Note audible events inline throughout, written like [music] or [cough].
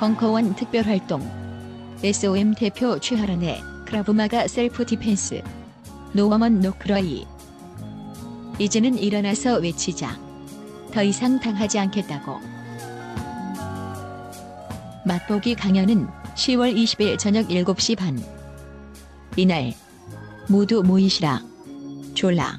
벙커원 특별활동. SOM 대표 최하란의 크라브마가 self defense. No Woman No Cry. 이제는 일어나서 외치자. 더 이상 당하지 않겠다고. 맛보기 강연은 10월 20일 저녁 7시 반. 이날 모두 모이시라. 졸라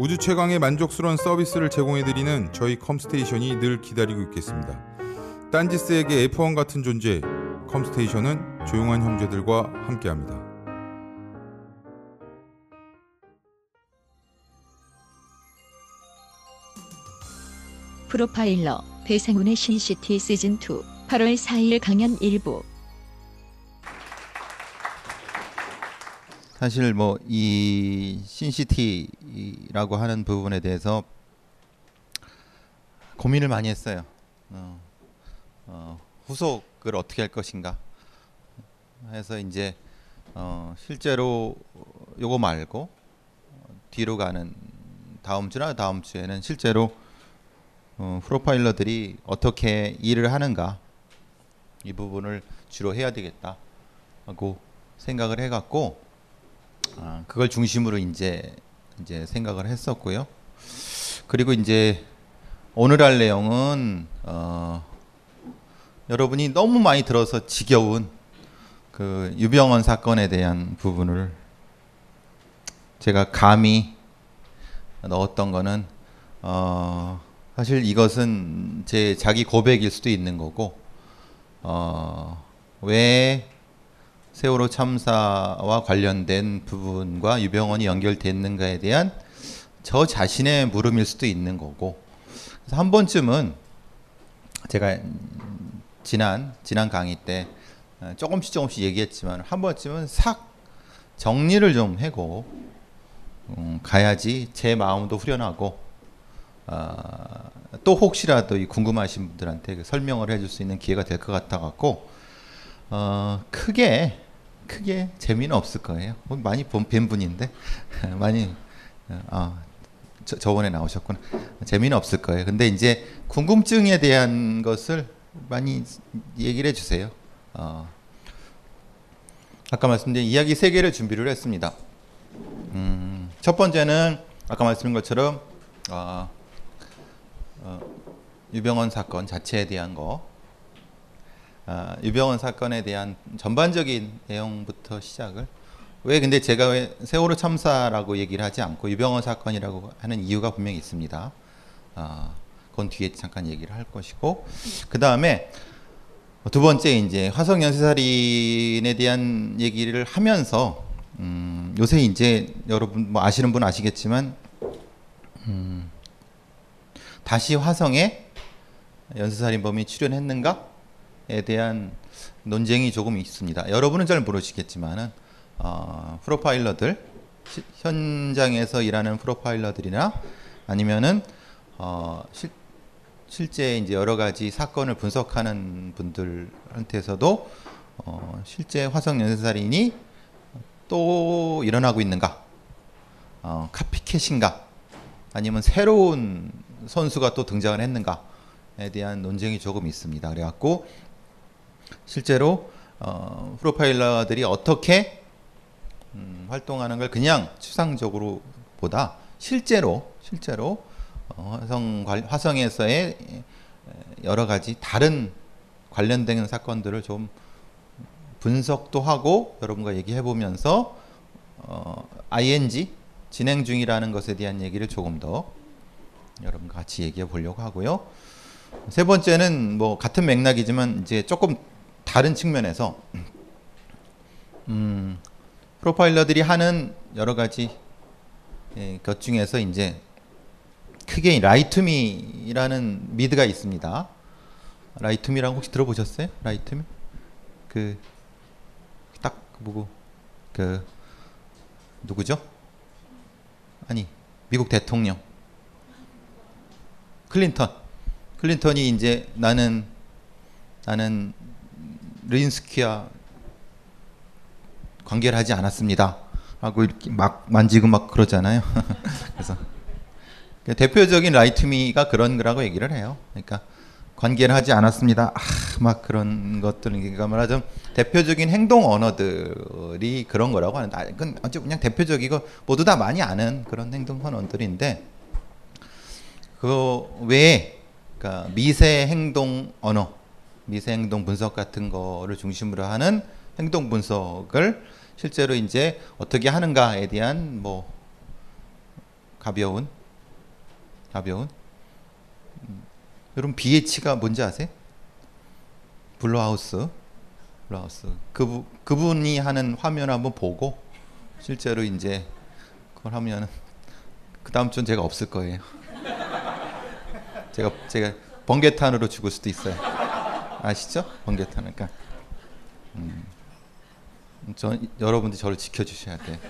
우주 최강의 만족스러운 서비스를 제공해드리는 저희 컴스테이션이 늘 기다리고 있겠습니다. 딴지스에게 F1 같은 존재, 컴스테이션은 조용한 형제들과 함께합니다. 프로파일러 배상훈의 신시티 시즌2 8월 4일 강연 일부 사실 뭐 이 신시티라고 하는 부분에 대해서 고민을 많이 했어요. 어, 어, 후속을 어떻게 할 것인가 해서 이제 어, 실제로 요거 말고 뒤로 가는 다음 주나 다음 주에는 실제로 어, 프로파일러들이 어떻게 일을 하는가 이 부분을 주로 해야 되겠다 하고 생각을 해갖고 아, 그걸 중심으로 이제 이제 생각을 했었고요. 그리고 이제 오늘 할 내용은 어, 여러분이 너무 많이 들어서 지겨운 그 유병원 사건에 대한 부분을 제가 감히 넣었던 거는 어, 사실 이것은 제 자기 고백일 수도 있는 거고 어, 왜 세월호 참사와 관련된 부분과 유병원이 연결됐는가에 대한 저 자신의 물음일 수도 있는 거고. 그래서 한 번쯤은 제가 지난 지난 강의 때 조금씩 조금씩 얘기했지만 한 번쯤은 싹 정리를 좀 하고 음, 가야지 제 마음도 후련하고 어, 또 혹시라도 궁금하신 분들한테 그 설명을 해줄 수 있는 기회가 될 것 같아 갖고 어, 크게 크게 재미는 없을 거예요. 뭐 많이 뵌 분인데 [laughs] 많이 어, 저, 저번에 나오셨구나. 재미는 없을 거예요. 근데 이제 궁금증에 대한 것을 많이 얘기를 해주세요. 어, 아까 말씀드린 이야기 세 개를 준비를 했습니다. 음, 첫 번째는 아까 말씀드린 것처럼 어, 어, 유병원 사건 자체에 대한 거 아, 유병원 사건에 대한 전반적인 내용부터 시작을. 왜 근데 제가 왜 세월호 참사라고 얘기를 하지 않고 유병원 사건이라고 하는 이유가 분명히 있습니다. 아, 그건 뒤에 잠깐 얘기를 할 것이고. 그 다음에 두 번째 이제 화성 연쇄살인에 대한 얘기를 하면서 음, 요새 이제 여러분 뭐 아시는 분 아시겠지만 음, 다시 화성에 연쇄살인범이 출연했는가? 에 대한 논쟁이 조금 있습니다. 여러분은 잘 모르시겠지만은 어, 프로파일러들 시, 현장에서 일하는 프로파일러들이나 아니면은 어, 실, 실제 이제 여러 가지 사건을 분석하는 분들한테서도 어, 실제 화성 연쇄살인이 또 일어나고 있는가, 어, 카피캣인가, 아니면 새로운 선수가 또 등장을 했는가에 대한 논쟁이 조금 있습니다. 그래갖고 실제로 어, 프로파일러들이 어떻게 음, 활동하는 걸 그냥 추상적으로 보다 실제로 실제로 어, 화성 화성에서의 여러 가지 다른 관련된 사건들을 좀 분석도 하고 여러분과 얘기해 보면서 어, ing 진행 중이라는 것에 대한 얘기를 조금 더 여러분과 같이 얘기해 보려고 하고요. 세 번째는 뭐 같은 맥락이지만 이제 조금 다른 측면에서 음, 프로파일러들이 하는 여러 가지 예, 것 중에서 이제 크게 Lie to Me라는 미드가 있습니다. Lie to Me라고 혹시 들어보셨어요? Lie to Me? 그 딱 보고 그 누구죠? 아니 미국 대통령 클린턴. 클린턴이 이제 나는 나는 르인스키와 관계를 하지 않았습니다. 하고 이렇게 막 만지고 막 그러잖아요. [laughs] 그래서 그 대표적인 라이트미가 그런 거라고 얘기를 해요. 그러니까 관계를 하지 않았습니다. 아, 막 그런 것들, 그러니까 말하자면 대표적인 행동 언어들이 그런 거라고 하는데, 아, 그건 아주 그냥 대표적이고 모두 다 많이 아는 그런 행동 언어들인데, 그 외에 그러니까 미세 행동 언어, 미세 행동 분석 같은 거를 중심으로 하는 행동 분석을 실제로 이제 어떻게 하는가에 대한 뭐 가벼운 가벼운 음, 여러분 BH가 뭔지 아세요? Blue House Blue House 그 그분이 하는 화면 한번 보고 실제로 이제 그걸 하면은 [laughs] 그 다음 주는 제가 없을 거예요. [laughs] 제가 제가 번개탄으로 죽을 수도 있어요. 아시죠? 번개탄 그러니까 음, 저 여러분들 저를 지켜주셔야 돼.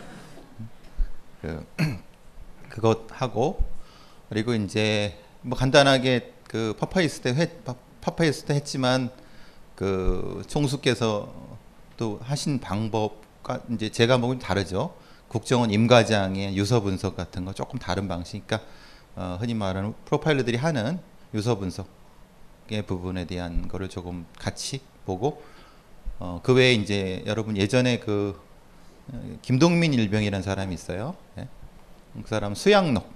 그 [clears throat] 그것 하고 그리고 이제 뭐 간단하게 그 파파이스 때 회, 파파이스 때 했지만 그 총수께서 또 하신 방법과 이제 제가 먹은 다르죠. 국정원 임과장의 유서 분석 같은 거 조금 다른 방식이니까 어, 흔히 말하는 프로파일러들이 하는 유서 분석 의 부분에 대한 거를 조금 같이 보고 어, 그 외에 이제 여러분 예전에 그 어, 김동민 일병이라는 사람이 있어요. 예? 그 사람 수양록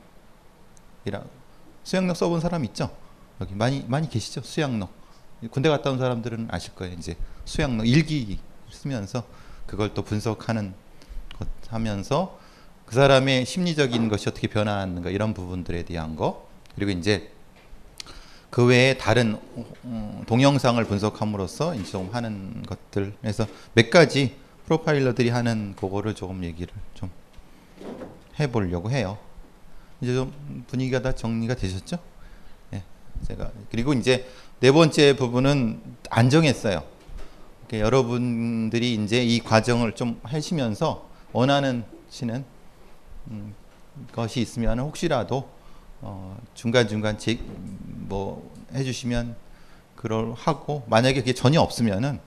이라 수양록 써본 사람 있죠? 여기 많이 많이 계시죠? 수양록 군대 갔다 온 사람들은 아실 거예요. 이제 수양록 일기 쓰면서 그걸 또 분석하는 것 하면서 그 사람의 심리적인 것이 어떻게 변화하는가 이런 부분들에 대한 거 그리고 이제 그 외에 다른 어, 동영상을 분석함으로써 좀 하는 것들 그래서 몇 가지 프로파일러들이 하는 그거를 조금 얘기를 좀 해보려고 해요. 이제 좀 분위기가 다 정리가 되셨죠? 예, 제가 그리고 이제 네 번째 부분은 안 정했어요. 여러분들이 이제 이 과정을 좀 하시면서 원하는 시는 음, 것이 있으면 혹시라도 어, 중간 중간 뭐 해주시면 그걸 하고 만약에 그게 전혀 없으면은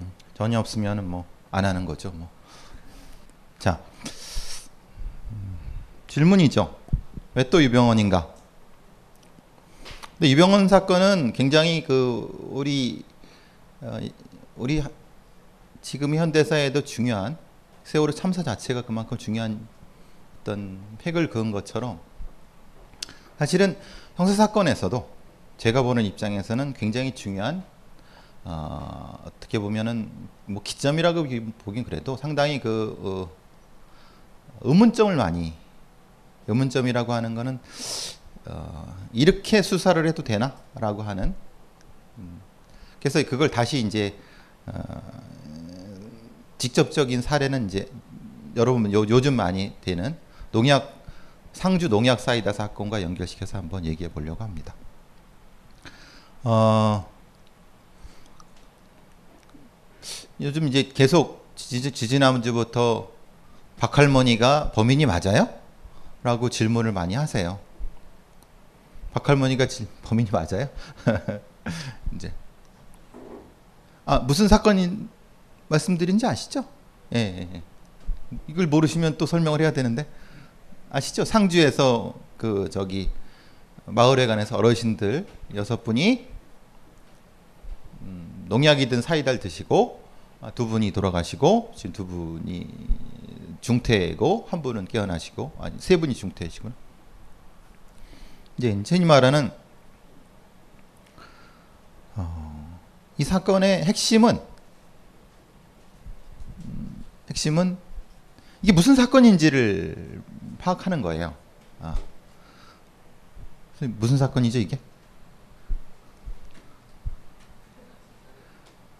음, 전혀 없으면은 뭐 안 하는 거죠. 뭐. 자 음, 질문이죠. 왜 또 유병원인가? 근데 유병원 사건은 굉장히 그 우리 어, 우리 지금 현대사에도 중요한 세월호 참사 자체가 그만큼 중요한 어떤 팩을 그은 것처럼 사실은 형사 사건에서도 제가 보는 입장에서는 굉장히 중요한 어, 어떻게 보면은 뭐 기점이라고 보긴 그래도 상당히 그 어, 의문점을 많이 의문점이라고 하는 거는 어, 이렇게 수사를 해도 되나라고 하는 음, 그래서 그걸 다시 이제 어, 직접적인 사례는 이제 여러분 요, 요즘 많이 되는 농약 상주 농약 사이다 사건과 연결시켜서 한번 얘기해 보려고 합니다. 어, 요즘 이제 계속 지지난주부터 박할머니가 범인이 맞아요? 라고 질문을 많이 하세요. 박할머니가 지, 범인이 맞아요? [laughs] 이제 아 무슨 사건인 말씀드린지 아시죠? 예, 예, 예. 이걸 모르시면 또 설명을 해야 되는데 아시죠? 상주에서 그 저기 마을에 관해서 어르신들 여섯 분이 음, 농약이든 사이다를 드시고 아, 두 분이 돌아가시고 지금 두 분이 중태고 한 분은 깨어나시고 아니 세 분이 중태시구나. 이제 흔히 말하는 어, 이 사건의 핵심은 음, 핵심은 이게 무슨 사건인지를 파악하는 거예요. 아. 무슨 사건이죠 이게?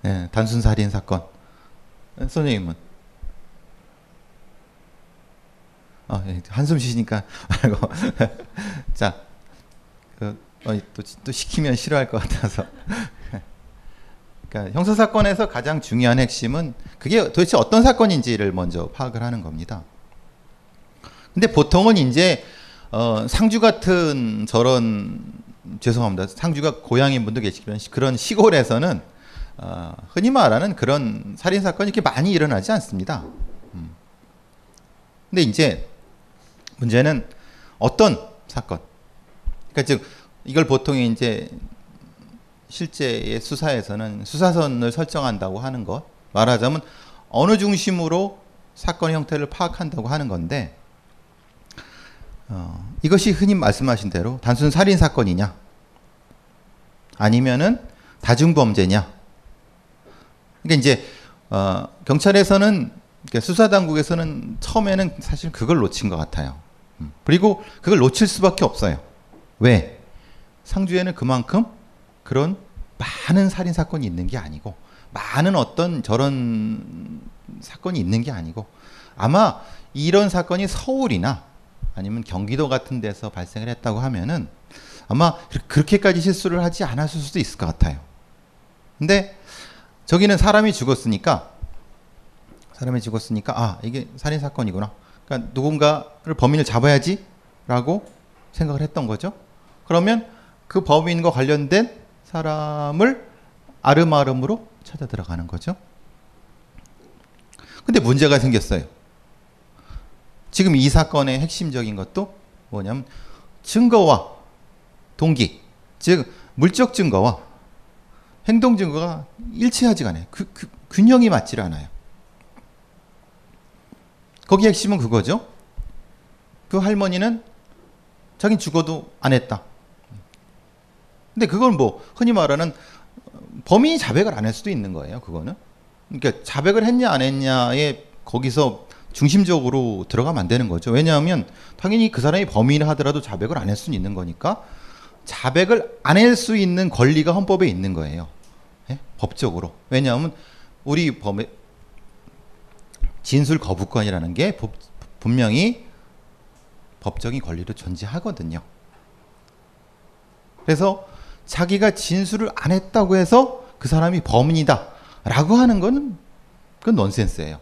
네, 단순 살인 사건. 선생님은? 아, 예, 한숨 쉬니까 말고. [laughs] [laughs] 자, 그 어, 또, 또 시키면 싫어할 것 같아서. [laughs] 그러니까 형사 사건에서 가장 중요한 핵심은 그게 도대체 어떤 사건인지를 먼저 파악을 하는 겁니다. 근데 보통은 이제 어, 상주 같은 저런 죄송합니다. 상주가 고향인 분도 계시지만 그런 시골에서는 어, 흔히 말하는 그런 살인 사건이 이렇게 많이 일어나지 않습니다. 음. 근데 이제 문제는 어떤 사건? 그러니까 즉 이걸 보통 이제 실제의 수사에서는 수사선을 설정한다고 하는 것 말하자면 어느 중심으로 사건 형태를 파악한다고 하는 건데 어, 이것이 흔히 말씀하신 대로 단순 살인 사건이냐 아니면은 다중 범죄냐 그러니까 이제 어, 경찰에서는 그러니까 수사 당국에서는 처음에는 사실 그걸 놓친 것 같아요. 음. 그리고 그걸 놓칠 수밖에 없어요. 왜? 상주에는 그만큼 그런 많은 살인 사건이 있는 게 아니고 많은 어떤 저런 사건이 있는 게 아니고 아마 이런 사건이 서울이나 아니면 경기도 같은 데서 발생을 했다고 하면은 아마 그렇게까지 실수를 하지 않았을 수도 있을 것 같아요. 근데 저기는 사람이 죽었으니까 사람이 죽었으니까 아 이게 살인 사건이구나. 그러니까 누군가를 범인을 잡아야지라고 생각을 했던 거죠. 그러면 그 범인과 관련된 사람을 아름아름으로 찾아 들어가는 거죠. 근데 문제가 생겼어요. 지금 이 사건의 핵심적인 것도 뭐냐면 증거와 동기, 즉 물적 증거와 행동 증거가 일치하지가 않아요. 그, 그 균형이 맞질 않아요. 거기 핵심은 그거죠. 그 할머니는 자기 죽어도 안 했다. 근데 그건 뭐 흔히 말하는 범인이 자백을 안 할 수도 있는 거예요. 그거는. 그러니까 자백을 했냐 안 했냐에 거기서 중심적으로 들어가면 안 되는 거죠. 왜냐하면 당연히 그 사람이 범인을 하더라도 자백을 안 할 수는 있는 거니까 자백을 안 할 수 있는 권리가 헌법에 있는 거예요. 예? 법적으로. 왜냐하면 우리 범의 진술 거부권이라는 게 법, 분명히 법적인 권리로 존재하거든요. 그래서 자기가 진술을 안 했다고 해서 그 사람이 범인이다라고 하는 거는 그건 넌센스예요.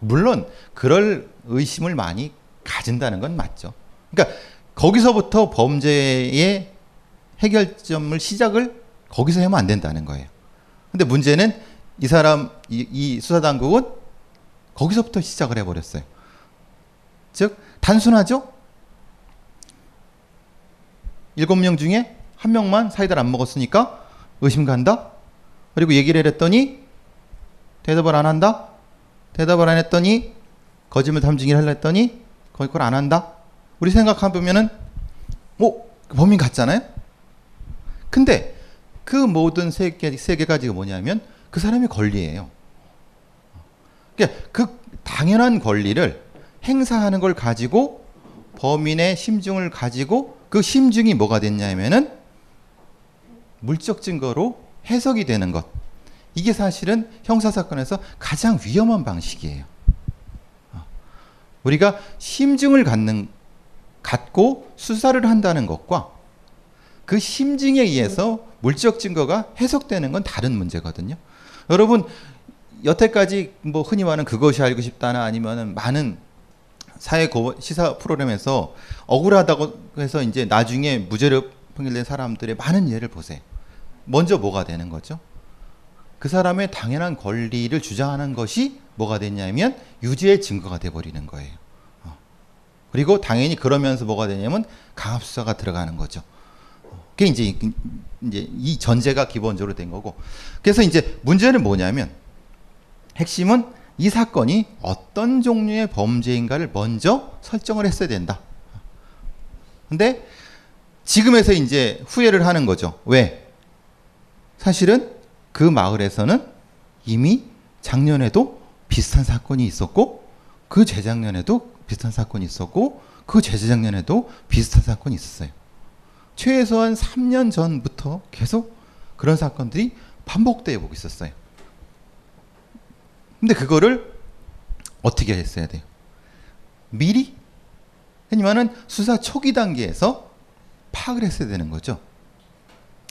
물론 그럴 의심을 많이 가진다는 건 맞죠. 그러니까 거기서부터 범죄의 해결점을 시작을 거기서 하면 안 된다는 거예요. 근데 문제는 이 사람 이, 이 수사 당국은 거기서부터 시작을 해 버렸어요. 즉 단순하죠? 일곱 명 중에 한 명만 사이다를 안 먹었으니까 의심 간다. 그리고 얘기를 했더니 대답을 안 한다. 대답을 안 했더니 거짓말 탐지기를 하려 했더니 거기 그걸 안 한다. 우리 생각해 보면은 뭐 범인 같잖아요. 근데 그 모든 세 개 세 개 가지가 뭐냐면 그 사람의 권리예요. 그러니까 그 당연한 권리를 행사하는 걸 가지고 범인의 심증을 가지고 그 심증이 뭐가 됐냐면은 물적 증거로 해석이 되는 것. 이게 사실은 형사 사건에서 가장 위험한 방식이에요. 어. 우리가 심증을 갖는 갖고 수사를 한다는 것과 그 심증에 의해서 물적 증거가 해석되는 건 다른 문제거든요. 여러분 여태까지 뭐 흔히 말하는 그것이 알고 싶다나 아니면은 많은 사회 시사 프로그램에서 억울하다고 해서 이제 나중에 무죄를 판결된 사람들의 많은 예를 보세요. 먼저 뭐가 되는 거죠? 그 사람의 당연한 권리를 주장하는 것이 뭐가 됐냐면 유죄의 증거가 돼 버리는 거예요. 어. 그리고 당연히 그러면서 뭐가 되냐면 강압 수사가 들어가는 거죠. 그게 이제 이제 이 전제가 기본적으로 된 거고. 그래서 이제 문제는 뭐냐면 핵심은 이 사건이 어떤 종류의 범죄인가를 먼저 설정을 했어야 된다. 근데 지금에서 이제 후회를 하는 거죠. 왜? 사실은 그 마을에서는 이미 작년에도 비슷한 사건이 있었고 그 재작년에도 비슷한 사건이 있었고 그 재재작년에도 비슷한 사건이 있었어요. 최소한 3년 전부터 계속 그런 사건들이 반복되어 오고 있었어요. 근데 그거를 어떻게 했어야 돼요? 미리? 아니면은 수사 초기 단계에서 파악을 했어야 되는 거죠.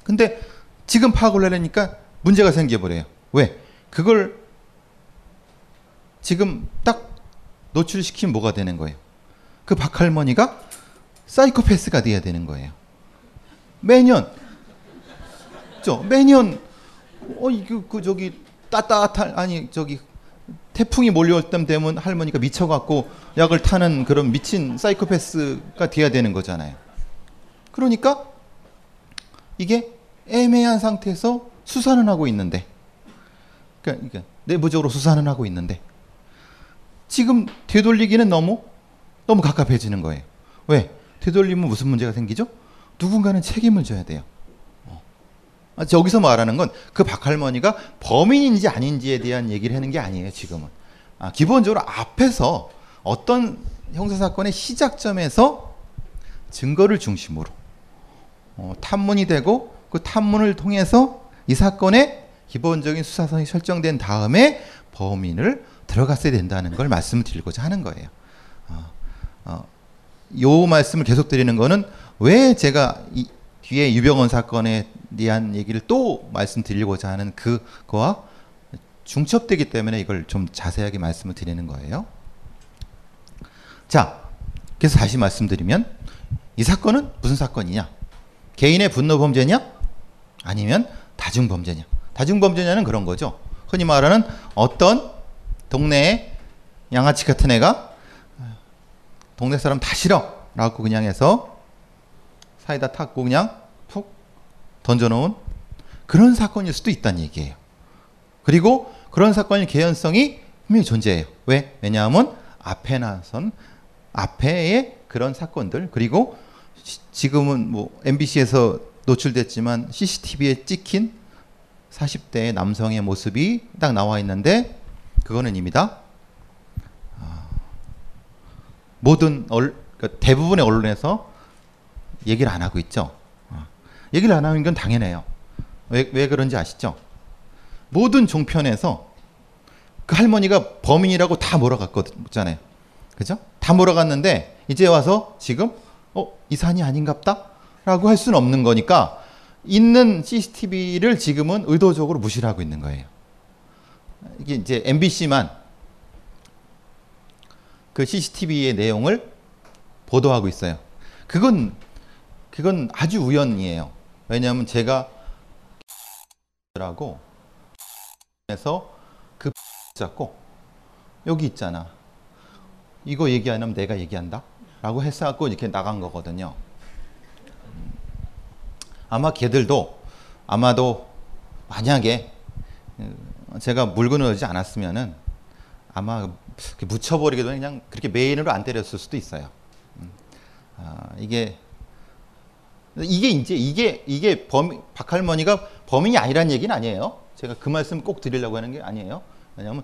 근데 지금 파악을 하려니까 문제가 생겨버려요. 왜? 그걸 지금 딱 노출시키면 뭐가 되는 거예요? 그 박할머니가 사이코패스가 돼야 되는 거예요. 매년, 저 매년, 어, 이그 그 저기 따뜻한 아니 저기 태풍이 몰려올 때 되면 할머니가 미쳐갖고 약을 타는 그런 미친 사이코패스가 돼야 되는 거잖아요. 그러니까 이게 애매한 상태에서 수사는 하고 있는데, 그러니까, 그러니까 내부적으로 수사는 하고 있는데, 지금 되돌리기는 너무 너무 갑갑해지는 거예요. 왜? 되돌리면 무슨 문제가 생기죠? 누군가는 책임을 져야 돼요. 어. 아, 말하는 건 그 박할머니가 범인인지 아닌지에 대한 얘기를 하는 게 아니에요. 지금은 아, 기본적으로 앞에서 어떤 형사 사건의 시작점에서 증거를 중심으로 어, 탐문이 되고 그 탐문을 통해서 이 사건의 기본적인 수사선이 설정된 다음에 범인을 들어갔어야 된다는 걸 말씀드리고자 하는 거예요. 어, 어, 요 말씀을 계속 드리는 거는 왜 제가 이 뒤에 유병원 사건에 대한 얘기를 또 말씀드리고자 하는 그거와 중첩되기 때문에 이걸 좀 자세하게 말씀을 드리는 거예요. 자, 그래서 다시 말씀드리면 이 사건은 무슨 사건이냐? 개인의 분노 범죄냐? 아니면 다중 범죄냐? 다중 범죄냐는 그런 거죠. 흔히 말하는 어떤 동네에 양아치 같은 애가 동네 사람 다 싫어 라고 그냥 해서 사이다 탔고 그냥 푹 던져놓은 그런 사건일 수도 있다는 얘기예요. 그리고 그런 사건의 개연성이 분명히 존재해요. 왜? 왜냐하면 앞에 나선 앞에의 그런 사건들 그리고 시, 지금은 뭐 MBC에서 노출됐지만 CCTV에 찍힌 40대 남성의 모습이 딱 나와 있는데 그거는 입니다. 아, 모든 얼, 그러니까 대부분의 언론에서 얘기를 안 하고 있죠. 아, 얘기를 안 하는 건 당연해요. 왜, 왜 그런지 아시죠? 모든 종편에서 그 할머니가 범인이라고 다 몰아갔거든요. 그죠? 다 몰아갔는데 이제 와서 지금 어, 이 산이 아닌갑다? 라고 할 수는 없는 거니까 있는 CCTV를 지금은 의도적으로 무시를 하고 있는 거예요. 이게 이제 MBC만 그 CCTV의 내용을 보도하고 있어요. 그건 그건 아주 우연이에요. 왜냐하면 제가 라고 해서 그 잡고 여기 있잖아. 이거 얘기 안 하면 내가 얘기한다. 라고 했어갖고 이렇게 나간 거거든요. 음, 아마 걔들도 아마도 만약에 어, 제가 물건을 얻지 않았으면은 아마 묻혀버리기도 그냥 그렇게 메인으로 안 때렸을 수도 있어요. 음, 아, 이게 이게 이제 이게 이게 범 박할머니가 범인이 아니란 얘기는 아니에요. 제가 그 말씀 꼭 드리려고 하는 게 아니에요. 왜냐하면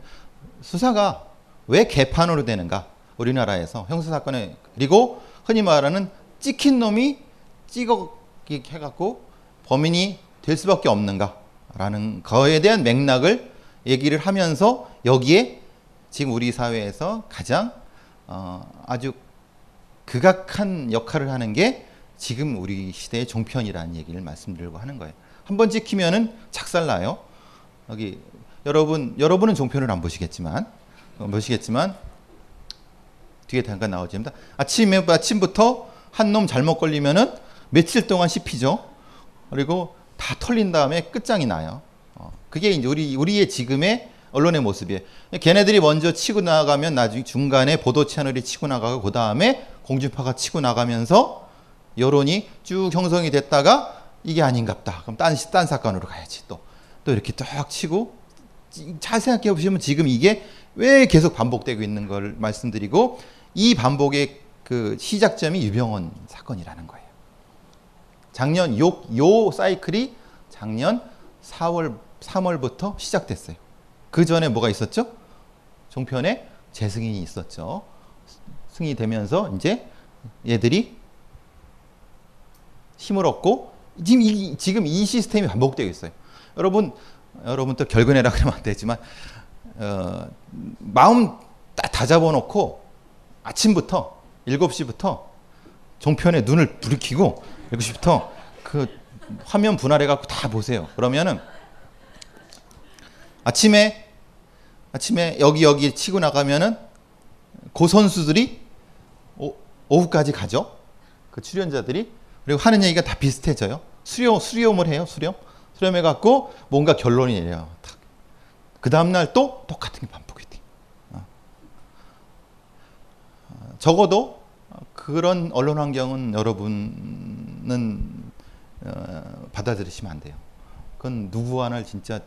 수사가 왜 개판으로 되는가? 우리나라에서 형사 사건에 그리고 흔히 말하는 찍힌 놈이 찍어 해갖고 범인이 될 수밖에 없는가라는 거에 대한 맥락을 얘기를 하면서 여기에 지금 우리 사회에서 가장 어, 아주 극악한 역할을 하는 게 지금 우리 시대의 종편이라는 얘기를 말씀드리고 하는 거예요. 한 번 찍히면은 작살나요. 여기 여러분 여러분은 종편을 안 보시겠지만 어, 보시겠지만 뒤에 잠깐 나오집니다. 아침에 아침부터 한 놈 잘못 걸리면은 며칠 동안 씹히죠. 그리고 다 털린 다음에 끝장이 나요. 어, 그게 이제 우리 우리의 지금의 언론의 모습이에요. 걔네들이 먼저 치고 나가면 나중에 중간에 보도 채널이 치고 나가고 그 다음에 공중파가 치고 나가면서 여론이 쭉 형성이 됐다가 이게 아닌갑다. 그럼 딴, 딴 사건으로 가야지. 또, 또 이렇게 딱 치고 잘 생각해 보시면 지금 이게 왜 계속 반복되고 있는 걸 말씀드리고 이 반복의 그 시작점이 유병원 사건이라는 거예요. 작년 요, 요 사이클이 작년 4월, 3월부터 시작됐어요. 그 전에 뭐가 있었죠? 종편에 재승인이 있었죠. 승인이 되면서 이제 얘들이 힘을 얻고 지금 이, 지금 이 시스템이 반복되고 있어요. 여러분, 여러분 또 결근해라 그러면 안 되지만 어, 마음 다 잡아놓고 아침부터 7시부터 종편에 눈을 부리키고 7시부터 그 화면 분할해 갖고 다 보세요. 그러면은 아침에 아침에 여기 여기 치고 나가면은 그 선수들이 오, 오후까지 가죠. 그 출연자들이 그리고 하는 얘기가 다 비슷해져요. 수렴 수렴을 해요. 수렴 수렴해 갖고 뭔가 결론이 내려요. 탁. 그 다음 날 또 똑같은 게 반복이 돼. 어. 어, 적어도 그런 언론 환경은 여러분 은 어, 받아들이시면 안 돼요. 그건 누구 하나를 진짜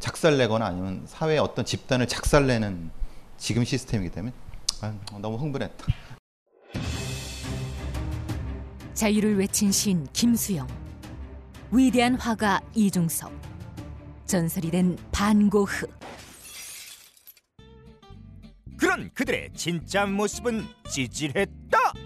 작살내거나 아니면 사회의 어떤 집단을 작살내는 지금 시스템이기 때문에 아, 너무 흥분했다. 자유를 외친 시인 김수영, 위대한 화가 이중섭, 전설이 된 반고흐. 그런 그들의 진짜 모습은 찌질했다.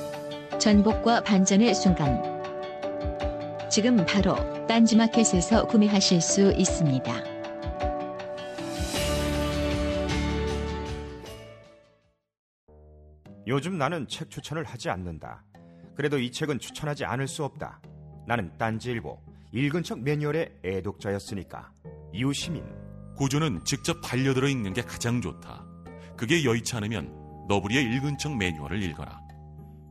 전복과 반전의 순간 지금 바로 딴지마켓에서 구매하실 수 있습니다. 요즘 나는 책 추천을 하지 않는다. 그래도 이 책은 추천하지 않을 수 없다. 나는 딴지일보 읽은 척 매뉴얼의 애독자였으니까. 이웃시민 고전은 직접 반려들어 읽는 게 가장 좋다. 그게 여의치 않으면 너부리의 읽은 척 매뉴얼을 읽어라.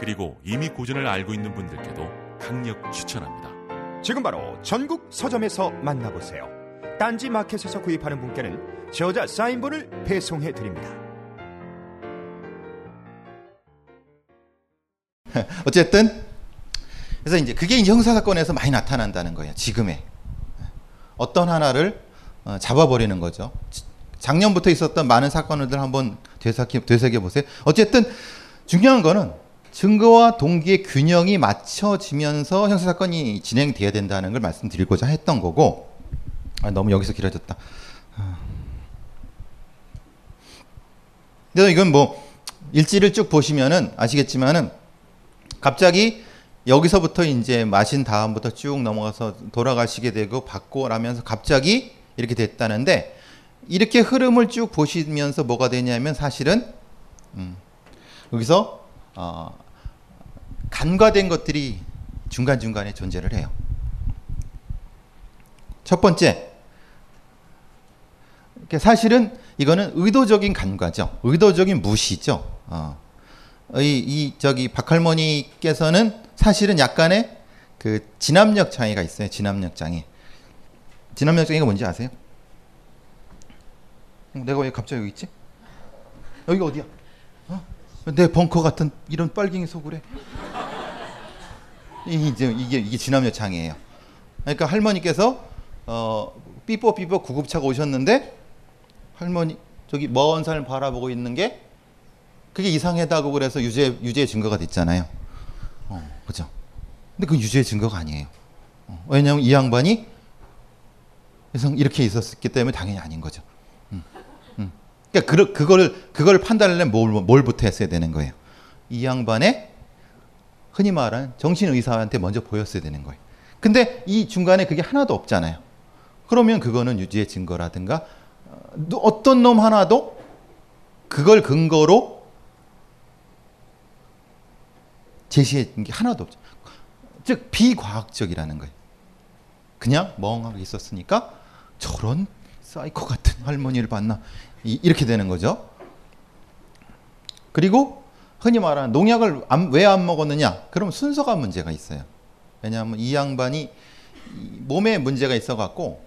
그리고 이미 고전을 알고 있는 분들께도 강력 추천합니다. 지금 바로 전국 서점에서 만나보세요. 딴지 마켓에서 구입하는 분께는 저자 사인본을 배송해 드립니다. [laughs] 어쨌든 그래서 이제 그게 이제 형사 사건에서 많이 나타난다는 거예요. 지금의 어떤 하나를 어, 잡아버리는 거죠. 지- 작년부터 있었던 많은 사건들 한번 되새겨, 되새겨 보세요. 어쨌든 중요한 거는 증거와 동기의 균형이 맞춰지면서 형사 사건이 진행돼야 된다는 걸 말씀드리고자 했던 거고 아, 너무 여기서 길어졌다. 아. 그래서 이건 뭐 일지를 쭉 보시면은 아시겠지만은 갑자기 여기서부터 이제 마신 다음부터 쭉 넘어가서 돌아가시게 되고 받고 라면서 갑자기 이렇게 됐다는데 이렇게 흐름을 쭉 보시면서 뭐가 되냐면 사실은 음, 여기서 어, 간과된 것들이 중간 중간에 존재를 해요. 첫 번째, 사실은 이거는 의도적인 간과죠. 의도적인 무시죠. 어. 이, 이 저기 박할머니께서는 사실은 약간의 그 진압력 장애가 있어요. 진압력 장애. 진압력 장애가 뭔지 아세요? 어, 내가 왜 갑자기 여기 있지? 여기가 어디야? 어? 내 벙커 같은 이런 빨갱이 속으래. 이 이제 이게 이게 진압력 장애예요. 그러니까 할머니께서 어 삐뽀 삐뽀 구급차가 오셨는데 할머니 저기 먼산 바라보고 있는 게 그게 이상하다고 그래서 유죄 유죄 증거가 됐잖아요. 어, 그죠? 근데 그 유죄 증거가 아니에요. 어, 왜냐하면 이 양반이 이렇게 있었기 때문에 당연히 아닌 거죠. 그러니까 그 그거를 그걸 판단하려면 뭘 뭘부터 했어야 되는 거예요. 이 양반의 흔히 말하는 정신의사한테 먼저 보였어야 되는 거예요. 근데 이 중간에 그게 하나도 없잖아요. 그러면 그거는 유죄의 증거라든가 어, 어떤 놈 하나도 그걸 근거로 제시한 게 하나도 없죠. 즉 비과학적이라는 거예요. 그냥 멍하게 있었으니까 저런 사이코 같은 할머니를 봤나 이, 이렇게 되는 거죠. 그리고 흔히 말하는 농약을 왜 안 먹었느냐? 그럼 순서가 문제가 있어요. 왜냐하면 이 양반이 이 몸에 문제가 있어 갖고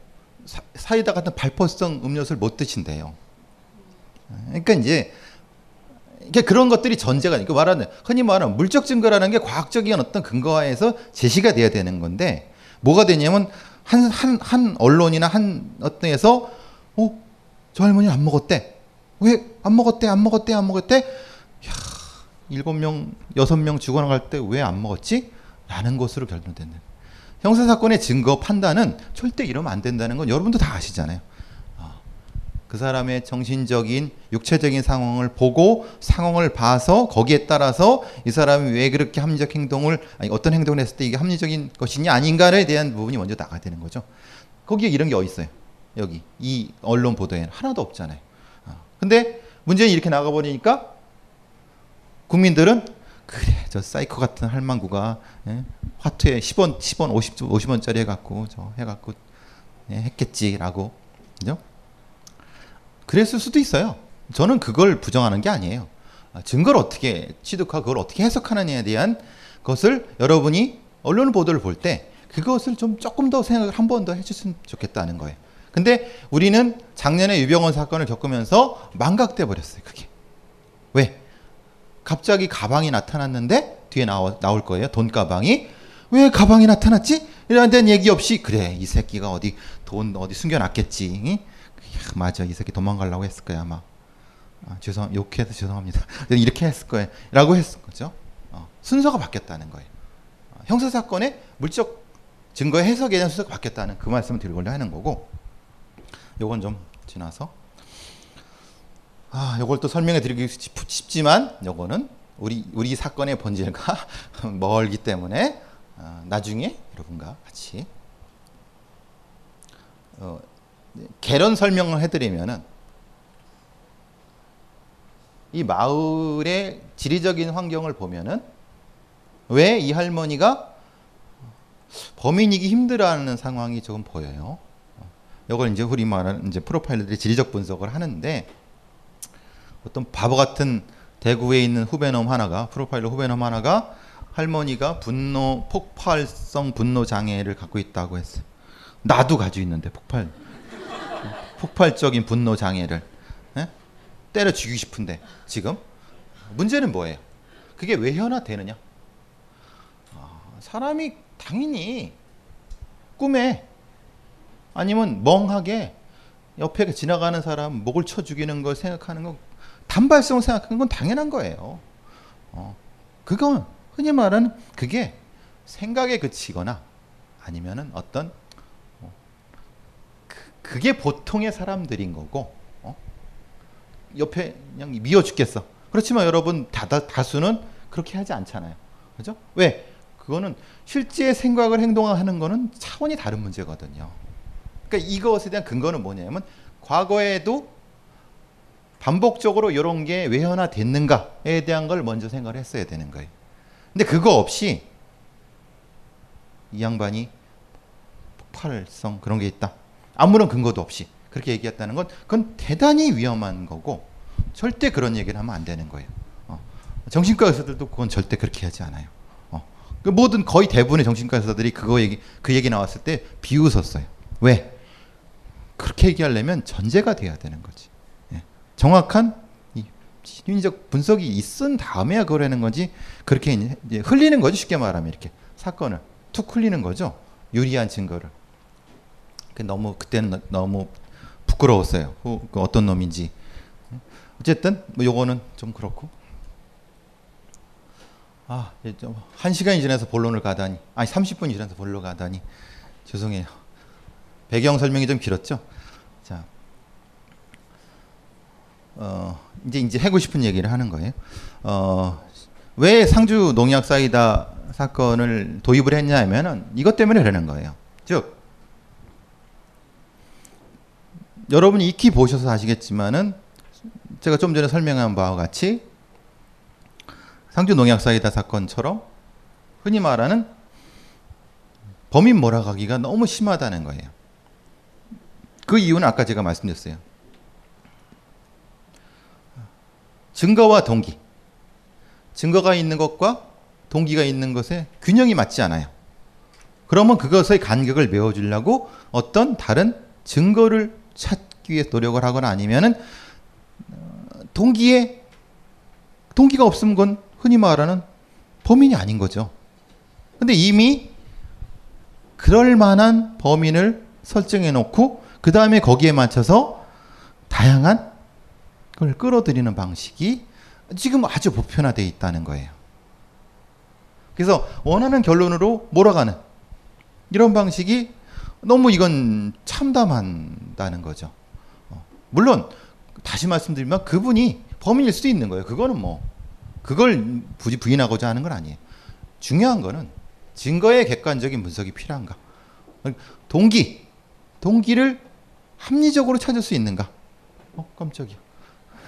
사- 사이다 같은 발포성 음료수를 못 드신대요. 그러니까 이제 이게 그런 것들이 전제가 그러니까 말하는 흔히 말하는 물적 증거라는 게 과학적인 어떤 근거하에서 제시가 돼야 되는 건데 뭐가 되냐면 한 한 한 언론이나 한 어떤 에서 어 저 할머니 안 먹었대 왜 안 먹었대 안 먹었대 안 먹었대 야 일곱 명 여섯 명 죽어나갈 때 왜 안 먹었지? 라는 것으로 결론된다. 형사 사건의 증거 판단은 절대 이러면 안 된다는 건 여러분도 다 아시잖아요. 아, 그 사람의 정신적인 육체적인 상황을 보고 상황을 봐서 거기에 따라서 이 사람이 왜 그렇게 합리적 행동을 아니 어떤 행동을 했을 때 이게 합리적인 것이냐 아닌가에 대한 부분이 먼저 나가야 되는 거죠. 거기에 이런 게 어디 있어요? 여기 이 언론 보도에는 하나도 없잖아요. 아, 근데 문제는 이렇게 나가 버리니까 국민들은 그래 저 사이코 같은 할망구가 예? 화투에 10원 10원 50 50원짜리 해갖고 저 해갖고 예, 했겠지라고 그죠? 그랬을 수도 있어요. 저는 그걸 부정하는 게 아니에요. 아, 증거를 어떻게 취득하고 그걸 어떻게 해석하느냐에 대한 것을 여러분이 언론 보도를 볼 때 그것을 좀 조금 더 생각을 한 번 더 해줬으면 좋겠다는 거예요. 근데 우리는 작년에 유병원 사건을 겪으면서 망각돼 버렸어요. 그게 왜? 갑자기 가방이 나타났는데 뒤에 나오, 나올 거예요. 돈 가방이 왜 가방이 나타났지? 이런 데는 얘기 없이 그래 이 새끼가 어디 돈 어디 숨겨놨겠지. 응? 야, 맞아 이 새끼 도망가려고 했을 거야 아마. 아, 죄송 욕해서 죄송합니다. [laughs] 이렇게 했을 거예요.라고 했을 거죠. 어, 순서가 바뀌었다는 거예요. 어, 형사 사건의 물적 증거 해석에 대한 순서가 바뀌었다는 그 말씀을 드리려고 하는 거고. 요건 좀 지나서. 아, 요걸 또 설명해 드리기 싶- 싶지만 요거는 우리 우리 사건의 본질과 [laughs] 멀기 때문에 어, 나중에 여러분과 같이 어, 개론 설명을 해드리면은 이 마을의 지리적인 환경을 보면은 왜 이 할머니가 범인이기 힘들어하는 상황이 조금 보여요. 이걸 이제 우리 말하는 이제 프로파일러들이 지리적 분석을 하는데 어떤 바보 같은 대구에 있는 후배놈 하나가 프로파일러 후배놈 하나가 할머니가 분노 폭발성 분노 장애를 갖고 있다고 했어요. 나도 가지고 있는데 폭발 폭발적인 분노 장애를 예? 때려 죽이고 싶은데 지금 문제는 뭐예요? 그게 왜 현화되느냐? 아, 사람이 당연히 꿈에 아니면 멍하게 옆에 지나가는 사람 목을 쳐 죽이는 걸 생각하는 건 단발성을 생각하는 건 당연한 거예요. 어, 그건 흔히 말하는 그게 생각에 그치거나 아니면은 어떤 어, 그, 그게 보통의 사람들인 거고 어? 옆에 그냥 미워 죽겠어. 그렇지만 여러분 다 다, 다수는 그렇게 하지 않잖아요. 그죠? 왜? 그거는 실제 생각을 행동하는 거는 차원이 다른 문제거든요. 그러니까 이것에 대한 근거는 뭐냐면 과거에도 반복적으로 이런 게왜 현화됐는가에 대한 걸 먼저 생각을 했어야 되는 거예요. 근데 그거 없이 이 양반이 폭발성 그런 게 있다. 아무런 근거도 없이 그렇게 얘기했다는 건 그건 대단히 위험한 거고 절대 그런 얘기를 하면 안 되는 거예요. 어. 정신과 의사들도 그건 절대 그렇게 하지 않아요. 어. 그 모든 거의 대부분의 정신과 의사들이 그거 얘기 그 얘기 나왔을 때 비웃었어요. 왜? 그렇게 얘기하려면 전제가 돼야 되는 거지. 예. 정확한 이 심리적 분석이 있은 다음에야 그걸 하는 거지. 그렇게 이제 흘리는 거죠. 쉽게 말하면 이렇게 사건을 툭 흘리는 거죠. 유리한 증거를. 그 너무 그때는 너- 너무 부끄러웠어요. 후, 그 어떤 놈인지. 어쨌든 뭐 요거는 좀 그렇고. 아, 좀한 시간이 지나서 본론을 가다니. 아니 30분이 지나서 본론을 가다니. 죄송해요. 배경 설명이 좀 길었죠. 자, 어, 이제 이제 하고 싶은 얘기를 하는 거예요. 어, 왜 상주 농약 사이다 사건을 도입을 했냐면은 이것 때문에 그러는 거예요. 즉 여러분이 익히 보셔서 아시겠지만은 제가 좀 전에 설명한 바와 같이 상주 농약 사이다 사건처럼 흔히 말하는 범인 몰아가기가 너무 심하다는 거예요. 그 이유는 아까 제가 말씀드렸어요. 증거와 동기. 증거가 있는 것과 동기가 있는 것에 균형이 맞지 않아요. 그러면 그것의 간격을 메워주려고 어떤 다른 증거를 찾기 위해 노력을 하거나 아니면은 어, 동기에 동기가 없으면 그건 흔히 말하는 범인이 아닌 거죠. 근데 이미 그럴 만한 범인을 설정해 놓고 그 다음에 거기에 맞춰서 다양한 걸 끌어들이는 방식이 지금 아주 보편화되어 있다는 거예요. 그래서 원하는 결론으로 몰아가는 이런 방식이 너무 이건 참담한다는 거죠. 어, 물론 다시 말씀드리면 그분이 범인일 수도 있는 거예요. 그거는 뭐 그걸 굳이 부인하고자 하는 건 아니에요. 중요한 거는 증거의 객관적인 분석이 필요한가. 동기, 동기를 합리적으로 찾을 수 있는가. 어, 깜짝이야.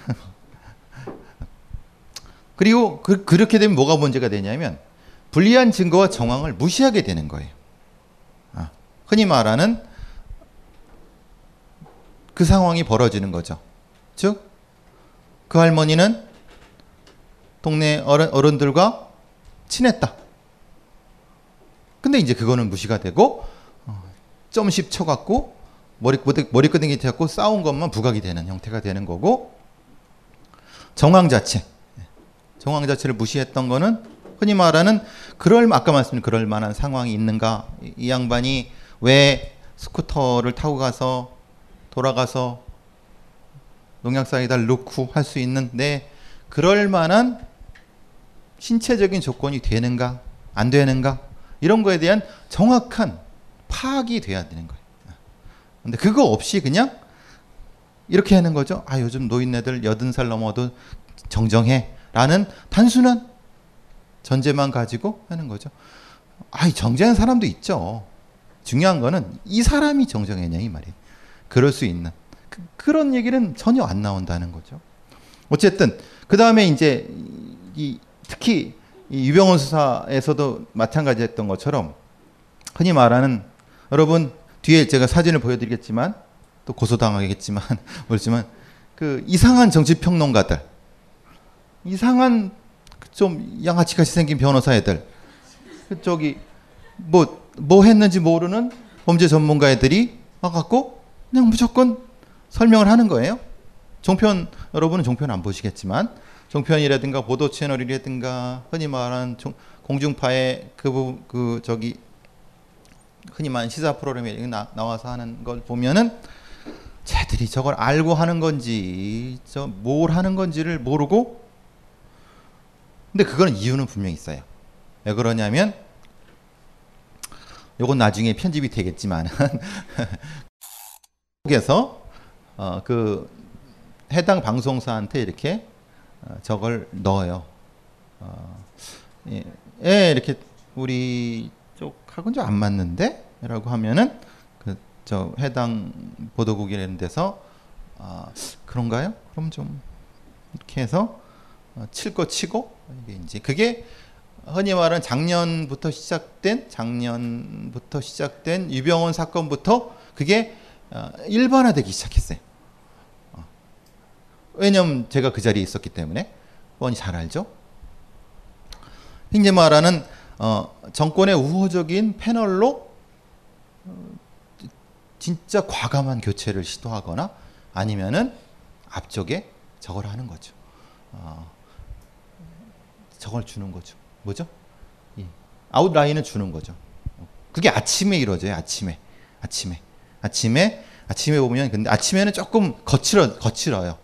[laughs] 그리고 그, 그렇게 되면 뭐가 문제가 되냐면 불리한 증거와 정황을 무시하게 되는 거예요. 아, 흔히 말하는 그 상황이 벌어지는 거죠. 즉, 그 할머니는 동네 어른, 어른들과 친했다. 근데 이제 그거는 무시가 되고 어, 점십 쳐갖고 머리 머리 끄댕이 잡고 싸운 것만 부각이 되는 형태가 되는 거고 정황 자체. 정황 자체를 무시했던 거는 흔히 말하는 그럴 아까 말씀드린 그럴 만한 상황이 있는가? 이, 이 양반이 왜 스쿠터를 타고 가서 돌아가서 농약 사이다를 넣고 할 수 있는 데 그럴 만한 신체적인 조건이 되는가? 안 되는가? 이런 거에 대한 정확한 파악이 돼야 되는 거예요. 근데 그거 없이 그냥 이렇게 하는 거죠. 아 요즘 노인네들 여든 살 넘어도 정정해 라는 단순한 전제만 가지고 하는 거죠. 아 정정한 사람도 있죠. 중요한 거는 이 사람이 정정했냐 이 말이에요. 그럴 수 있는 그, 런 얘기는 전혀 안 나온다는 거죠. 어쨌든 그 다음에 이제 이 특히 이 유병원 수사에서도 마찬가지였던 것처럼 흔히 말하는 여러분 뒤에 제가 사진을 보여드리겠지만 또 고소당하겠지만 [laughs] 모르지만 그 이상한 정치 평론가들 이상한 좀 양아치같이 생긴 변호사 애들 그쪽이 뭐, 뭐 했는지 모르는 범죄 전문가 애들이 와갖고 그냥 무조건 설명을 하는 거예요. 종편 여러분은 종편 안 보시겠지만 종편이라든가 보도 채널이라든가 흔히 말하는 종, 공중파의 그, 그 저기 흔히 말하는 시사 프로그램에 나, 나와서 하는 걸 보면은 쟤들이 저걸 알고 하는 건지 저 뭘 하는 건지를 모르고 근데 그거는 이유는 분명히 있어요. 왜 그러냐면 요건 나중에 편집이 되겠지만 [laughs] 에서 어, 그 해당 방송사한테 이렇게 어, 저걸 넣어요. 어, 예, 예, 이렇게 우리 쪽하고는 좀안 맞는데? 라고 하면은 그 저 해당 보도국이라는 데서 아, 그런가요? 그럼 좀 이렇게 해서 어, 칠거 치고 이게 이제 그게 흔히 말하는 작년부터 시작된 작년부터 시작된 유병원 사건부터 그게 어, 일반화되기 시작했어요. 왜냐면 제가 그 자리에 있었기 때문에 뻔히 잘 알죠. 이제 말하는 어, 정권의 우호적인 패널로 어, 진짜 과감한 교체를 시도하거나 아니면은 앞쪽에 저걸 하는 거죠. 어, 저걸 주는 거죠. 뭐죠? 이 아웃라인을 주는 거죠. 그게 아침에 이루어져요. 아침에, 아침에, 아침에, 아침에 보면 근데 아침에는 조금 거칠어 거칠어요.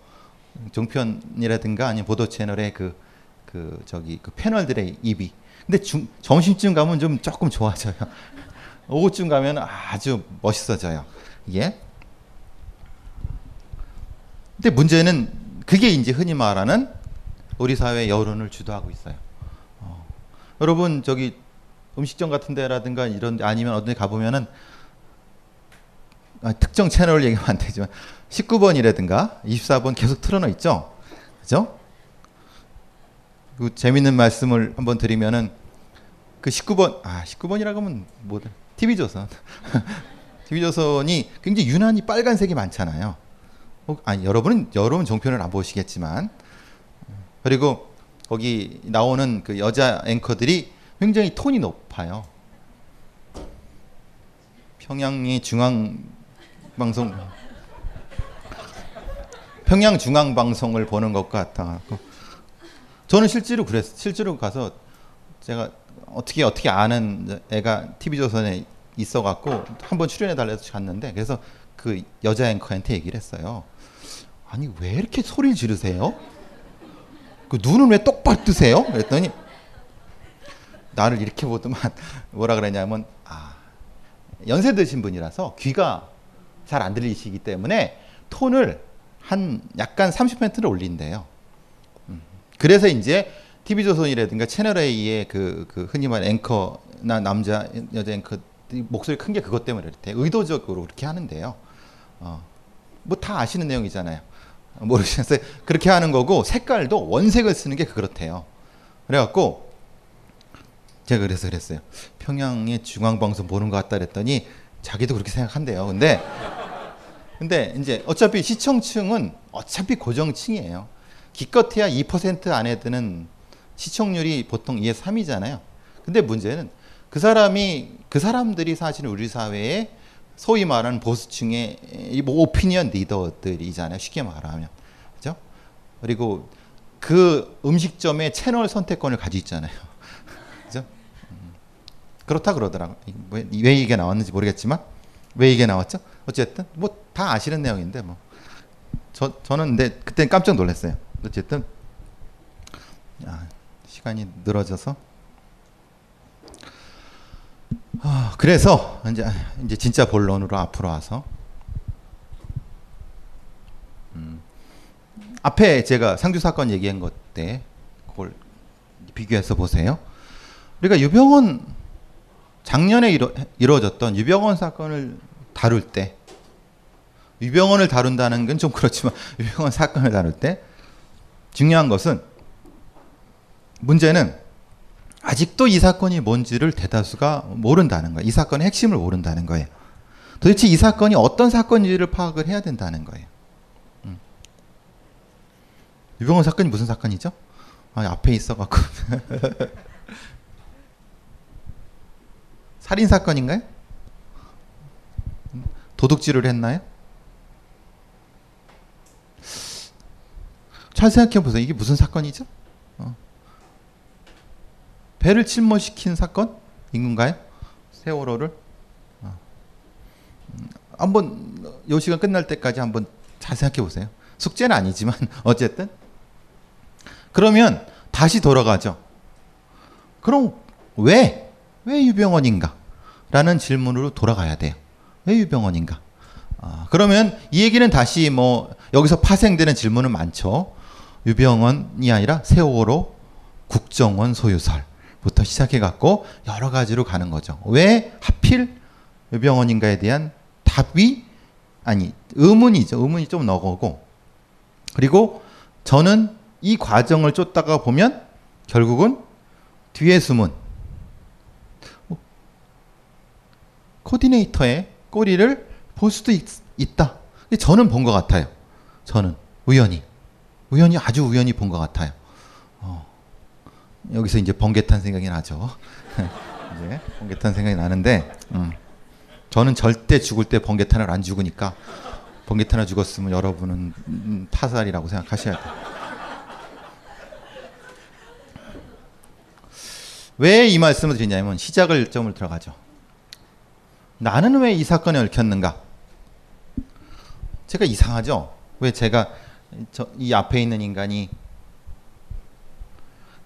종편이라든가 아니면 보도 채널의 그, 그 저기 그 패널들의 입이. 근데 중, 점심쯤 가면 좀 조금 좋아져요. [laughs] 오후쯤 가면 아주 멋있어져요. 이게. 근데 문제는 그게 이제 흔히 말하는 우리 사회 여론을 주도하고 있어요. 여러분 저기 음식점 같은 데라든가 이런 데 아니면 어디 가보면은 아, 특정 채널을 얘기하면 안 되지만 19번이라든가 24번 계속 틀어놓 있죠. 그죠? 그 재밌는 말씀을 한번 드리면은 그 19번 아 19번이라고 하면 뭐든 TV조선 TV조선이 굉장히 유난히 빨간색이 많잖아요. 어, 아니 여러분은 여러분 종편을 안 보시겠지만 그리고 거기 나오는 그 여자 앵커들이 굉장히 톤이 높아요. 평양의 중앙 방송 평양 중앙 방송을 보는 것 같아. 저는 실제로 그랬 실제로 가서 제가 어떻게 어떻게 아는 애가 TV 조선에 있어 갖고 한번 출연해 달래서 갔는데 그래서 그 여자 앵커한테 얘기를 했어요. 아니 왜 이렇게 소리를 지르세요? 그 눈은 왜 똑바로 뜨세요? 그랬더니 나를 이렇게 보더만 [laughs] 뭐라 그랬냐면 아 연세 드신 분이라서 귀가 잘 안 들리시기 때문에 톤을 한 약간 30%를 올린대요. 음. 그래서 이제 TV조선이라든가 채널A의 그, 그 흔히 말하는 앵커나 남자 여자 앵커 목소리 큰 게 그것 때문에 그렇대. 의도적으로 그렇게 하는데요. 어, 뭐 다 아시는 내용이잖아요. 모르시겠어요? 그렇게 하는 거고 색깔도 원색을 쓰는 게 그렇대요. 그래갖고 제가 그래서 그랬어요. 평양의 중앙방송 보는 것 같다 그랬더니 자기도 그렇게 생각한대요. 근데 근데 이제 어차피 시청층은 어차피 고정층이에요. 기껏해야 2% 안에 드는 시청률이 보통 2에 3이잖아요. 근데 문제는 그 사람이 그 사람들이 사실은 우리 사회에 소위 말하는 보수층의 뭐 오피니언 리더들이잖아요. 쉽게 말하면. 그죠? 그리고 그 음식점의 채널 선택권을 가지고 있잖아요. [laughs] 그죠? 음. 그렇다 그러더라고요. 왜, 왜 이게 나왔는지 모르겠지만 왜 이게 나왔죠? 어쨌든 뭐 다 아시는 내용인데 뭐. 저 저는 근데 그때 깜짝 놀랐어요. 어쨌든 아, 시간이 늘어져서? 아, 그래서 이제 이제 진짜 본론으로 앞으로 와서. 음, 앞에 제가 상주 사건 얘기한 것 때 그걸 비교해서 보세요. 우리가 유병원 작년에 이루, 이루어졌던 유병원 사건을 다룰 때 유병원을 다룬다는 건 좀 그렇지만 [laughs] 유병원 사건을 다룰 때 중요한 것은 문제는 아직도 이 사건이 뭔지를 대다수가 모른다는 거예요. 이 사건의 핵심을 모른다는 거예요. 도대체 이 사건이 어떤 사건인지를 파악을 해야 된다는 거예요. 음. 유병원 사건이 무슨 사건이죠? 아, 앞에 있어갖고 [laughs] 살인 사건인가요? 도둑질을 했나요? 잘 생각해 보세요. 이게 무슨 사건이죠? 어. 배를 침몰시킨 사건인 건가요? 세월호를 어. 음, 한번 요 시간 끝날 때까지 한번 잘 생각해 보세요. 숙제는 아니지만 [laughs] 어쨌든 그러면 다시 돌아가죠. 그럼 왜? 왜 유병원인가? 라는 질문으로 돌아가야 돼요. 왜 유병원인가? 아, 그러면 이 얘기는 다시 뭐 여기서 파생되는 질문은 많죠. 유병원이 아니라 세월호 국정원 소유설 부터 시작해 갖고 여러 가지로 가는 거죠. 왜 하필 유병원인가에 대한 답이 아니 의문이죠. 의문이 좀 넣어오고 그리고 저는 이 과정을 쫓다가 보면 결국은 뒤에 숨은 코디네이터의 꼬리를 볼 수도 있, 다 저는 본 것 같아요. 저는 우연히 우연히 아주 우연히 본 것 같아요. 어, 여기서 이제 번개탄 생각이 나죠. [laughs] 이제 번개탄 생각이 나는데 음, 저는 절대 죽을 때 번개탄을 안 죽으니까 번개탄을 죽었으면 여러분은 음, 타살이라고 생각하셔야 돼요. 왜 이 말씀을 드리냐면 시작을 점을 들어가죠. 나는 왜 이 사건에 얽혔는가? 제가 이상하죠. 왜 제가 저, 이 앞에 있는 인간이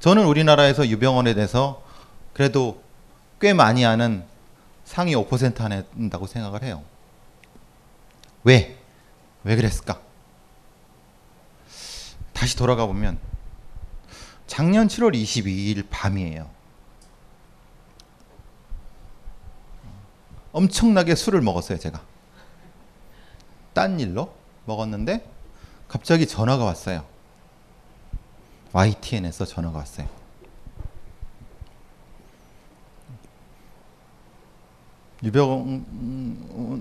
저는 우리나라에서 유병원에 대해서 그래도 꽤 많이 아는 상위 5% 안에 든다고 생각을 해요. 왜? 왜 그랬을까? 다시 돌아가 보면 작년 7월 22일 밤이에요. 엄청나게 술을 먹었어요, 제가. 딴 일로 먹었는데 갑자기 전화가 왔어요. YTN에서 전화가 왔어요.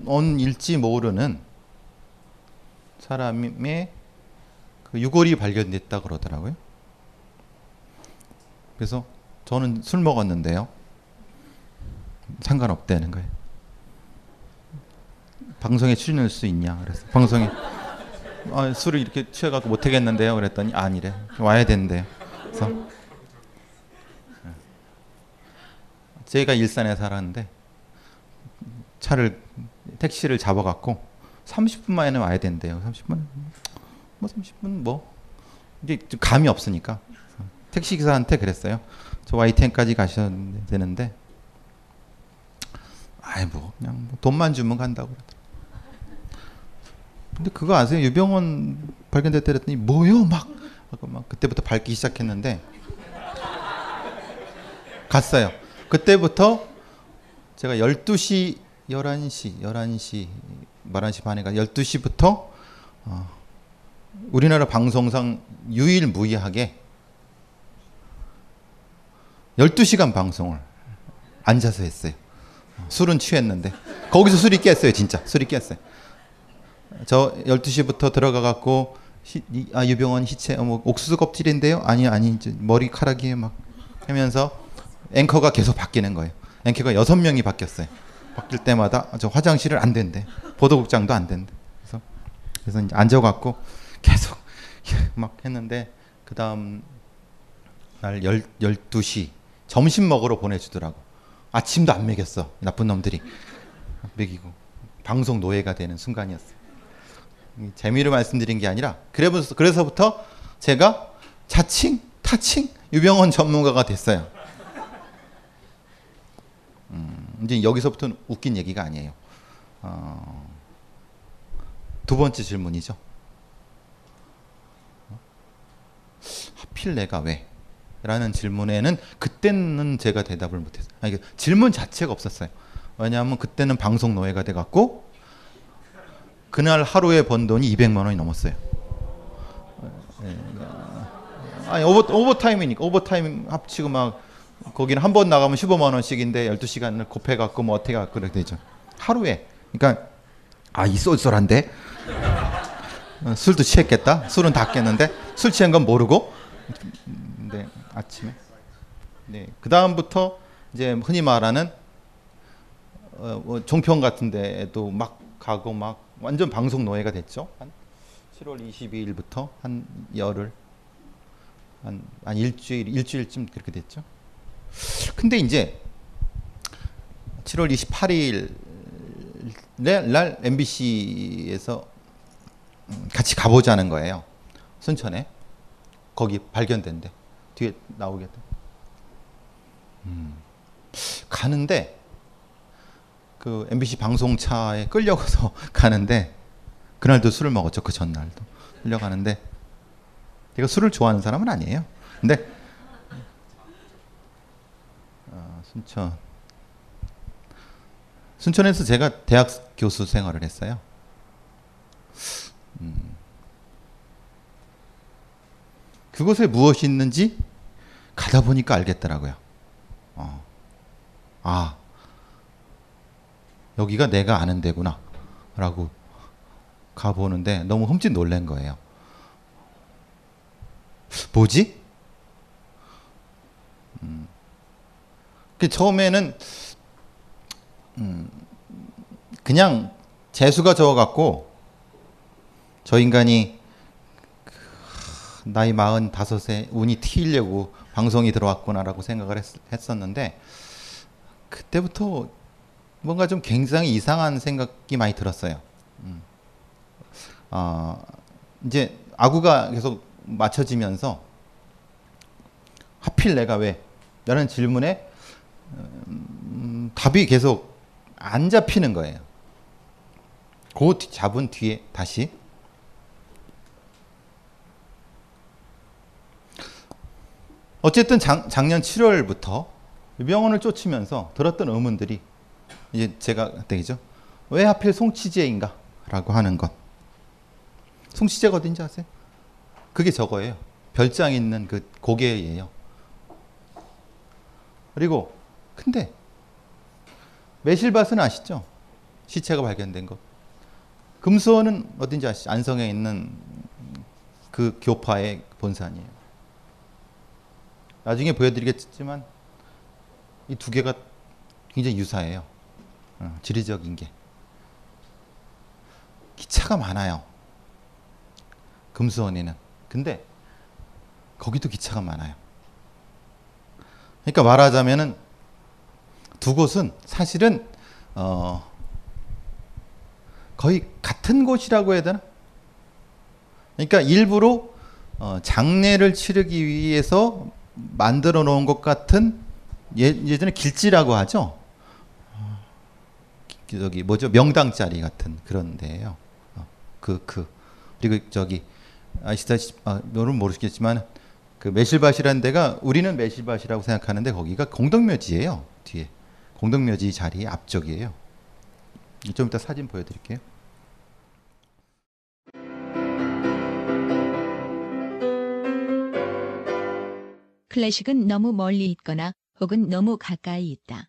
유병원일지 모르는 사람의 그 유골이 발견됐다 그러더라고요. 그래서 저는 술 먹었는데요. 상관없다는 거예요. 방송에 출연할 수 있냐? 그래서 방송에 아, 술을 이렇게 취해갖고 못하겠는데요. 그랬더니 아니래. 와야 된대요. 그래서 제가 일산에 살았는데 차를 택시를 잡아갖고 30분 만에 와야 된대요. 30분 뭐 30분 뭐 이제 좀 감이 없으니까 택시 기사한테 그랬어요. 저 YTN까지 가셔야 되는데 아이 뭐 그냥 뭐 돈만 주면 간다고 그러더라고요. 근데 그거 아세요? 유병원 발견됐다 그랬더니 뭐요? 막, 하고 막 그때부터 밟기 시작했는데 갔어요. 그때부터 제가 12시, 11시, 11시, 11시 반에 가 12시부터 어, 우리나라 방송상 유일무이하게 12시간 방송을 앉아서 했어요. 술은 취했는데 거기서 술이 깼어요, 진짜. 술이 깼어요. 저 12시부터 들어가 갖고 아 유병원 희체 어, 뭐 옥수수 껍질인데요. 아니 아니 이제 머리카락이 막 하면서 앵커가 계속 바뀌는 거예요. 앵커가 여섯 명이 바뀌었어요. 바뀔 때마다 저 화장실을 안 된대. 보도국장도 안 된대. 그래서 그래서 이제 앉아 갖고 계속 [laughs] 막 했는데 그다음 날 열, 12시 점심 먹으러 보내 주더라고. 아침도 안 먹였어. 나쁜 놈들이. 먹이고 방송 노예가 되는 순간이었어요. 재미로 말씀드린 게 아니라 그래서 그래서부터 제가 자칭 타칭 유병원 전문가가 됐어요. 음, 이제 여기서부터는 웃긴 얘기가 아니에요. 어, 두 번째 질문이죠. 하필 내가 왜? 라는 질문에는 그때는 제가 대답을 못했어요. 아니, 질문 자체가 없었어요. 왜냐하면 그때는 방송 노예가 돼갖고 그날 하루에 번 돈이 200만 원이 넘었어요. 아니 오버 오버타임이니까 오버타임 합치고 막 거기는 한 번 나가면 15만 원씩인데 12시간을 곱해 갖고 뭐 어떻게 갖고 그렇게 되죠. 하루에. 그러니까 아, 이 쏠쏠한데. 어, 술도 취했겠다. 술은 다 깼는데 술 취한 건 모르고 네, 아침에. 네. 그 다음부터 이제 흔히 말하는 어, 뭐 종편 같은 데도 막 가고 막 완전 방송 노예가 됐죠. 한 7월 22일부터 한 열흘 한, 한 일주일 일주일쯤 그렇게 됐죠. 근데 이제 7월 28일 날 MBC에서 같이 가보자는 거예요. 순천에 거기 발견된대. 뒤에 나오게 돼. 음. 가는데 그 MBC 방송차에 끌려가서 [laughs] 가는데 그날도 술을 먹었죠. 그 전날도 끌려가는데 제가 술을 좋아하는 사람은 아니에요. 근데 어, 순천 순천에서 제가 대학 교수 생활을 했어요. 음. 그곳에 무엇이 있는지 가다 보니까 알겠더라고요. 어. 아, 여기가 내가 아는 데구나. 라고 가보는데 너무 흠칫 놀란 거예요. 뭐지? 음. 그 처음에는 음, 그냥 재수가 적어갖고 저 인간이 그, 나이 마흔 다섯에 운이 튀려고 방송이 들어왔구나라고 생각을 했, 었는데 그때부터 뭔가 좀 굉장히 이상한 생각이 많이 들었어요. 음. 어, 이제 아구가 계속 맞춰지면서 하필 내가 왜? 라는 질문에 음, 답이 계속 안 잡히는 거예요. 그 잡은 뒤에 다시 어쨌든 작, 작년 7월부터 병원을 쫓으면서 들었던 의문들이 이제 제가 되겠죠. 왜 하필 송치제인가 라고 하는 것. 송치제가 어딘지 아세요? 그게 저거예요. 별장 있는 그 고개예요. 그리고 근데 매실밭은 아시죠? 시체가 발견된 것. 금수원은 어딘지 아시죠? 안성에 있는 그 교파의 본산이에요. 나중에 보여드리겠지만 이 두 개가 굉장히 유사해요. 어, 지리적인 게. 기차가 많아요. 금수원에는. 근데 거기도 기차가 많아요. 그러니까 말하자면은 두 곳은 사실은 어 거의 같은 곳이라고 해야 되나? 그러니까 일부러 어 장례를 치르기 위해서 만들어 놓은 것 같은 예, 예전에 길지라고 하죠. 기- 저기 뭐죠 명당 자리 같은 그런 데예요. 어, 그 그. 그리고 저기 아시다시피 아, 너는 모르시겠지만 그 매실밭이라는 데가 우리는 매실밭이라고 생각하는데 거기가 공덕묘지예요. 뒤에 공덕묘지 자리 앞쪽이에요. 좀 이따 사진 보여드릴게요. 클래식은 너무 멀리 있거나 혹은 너무 가까이 있다.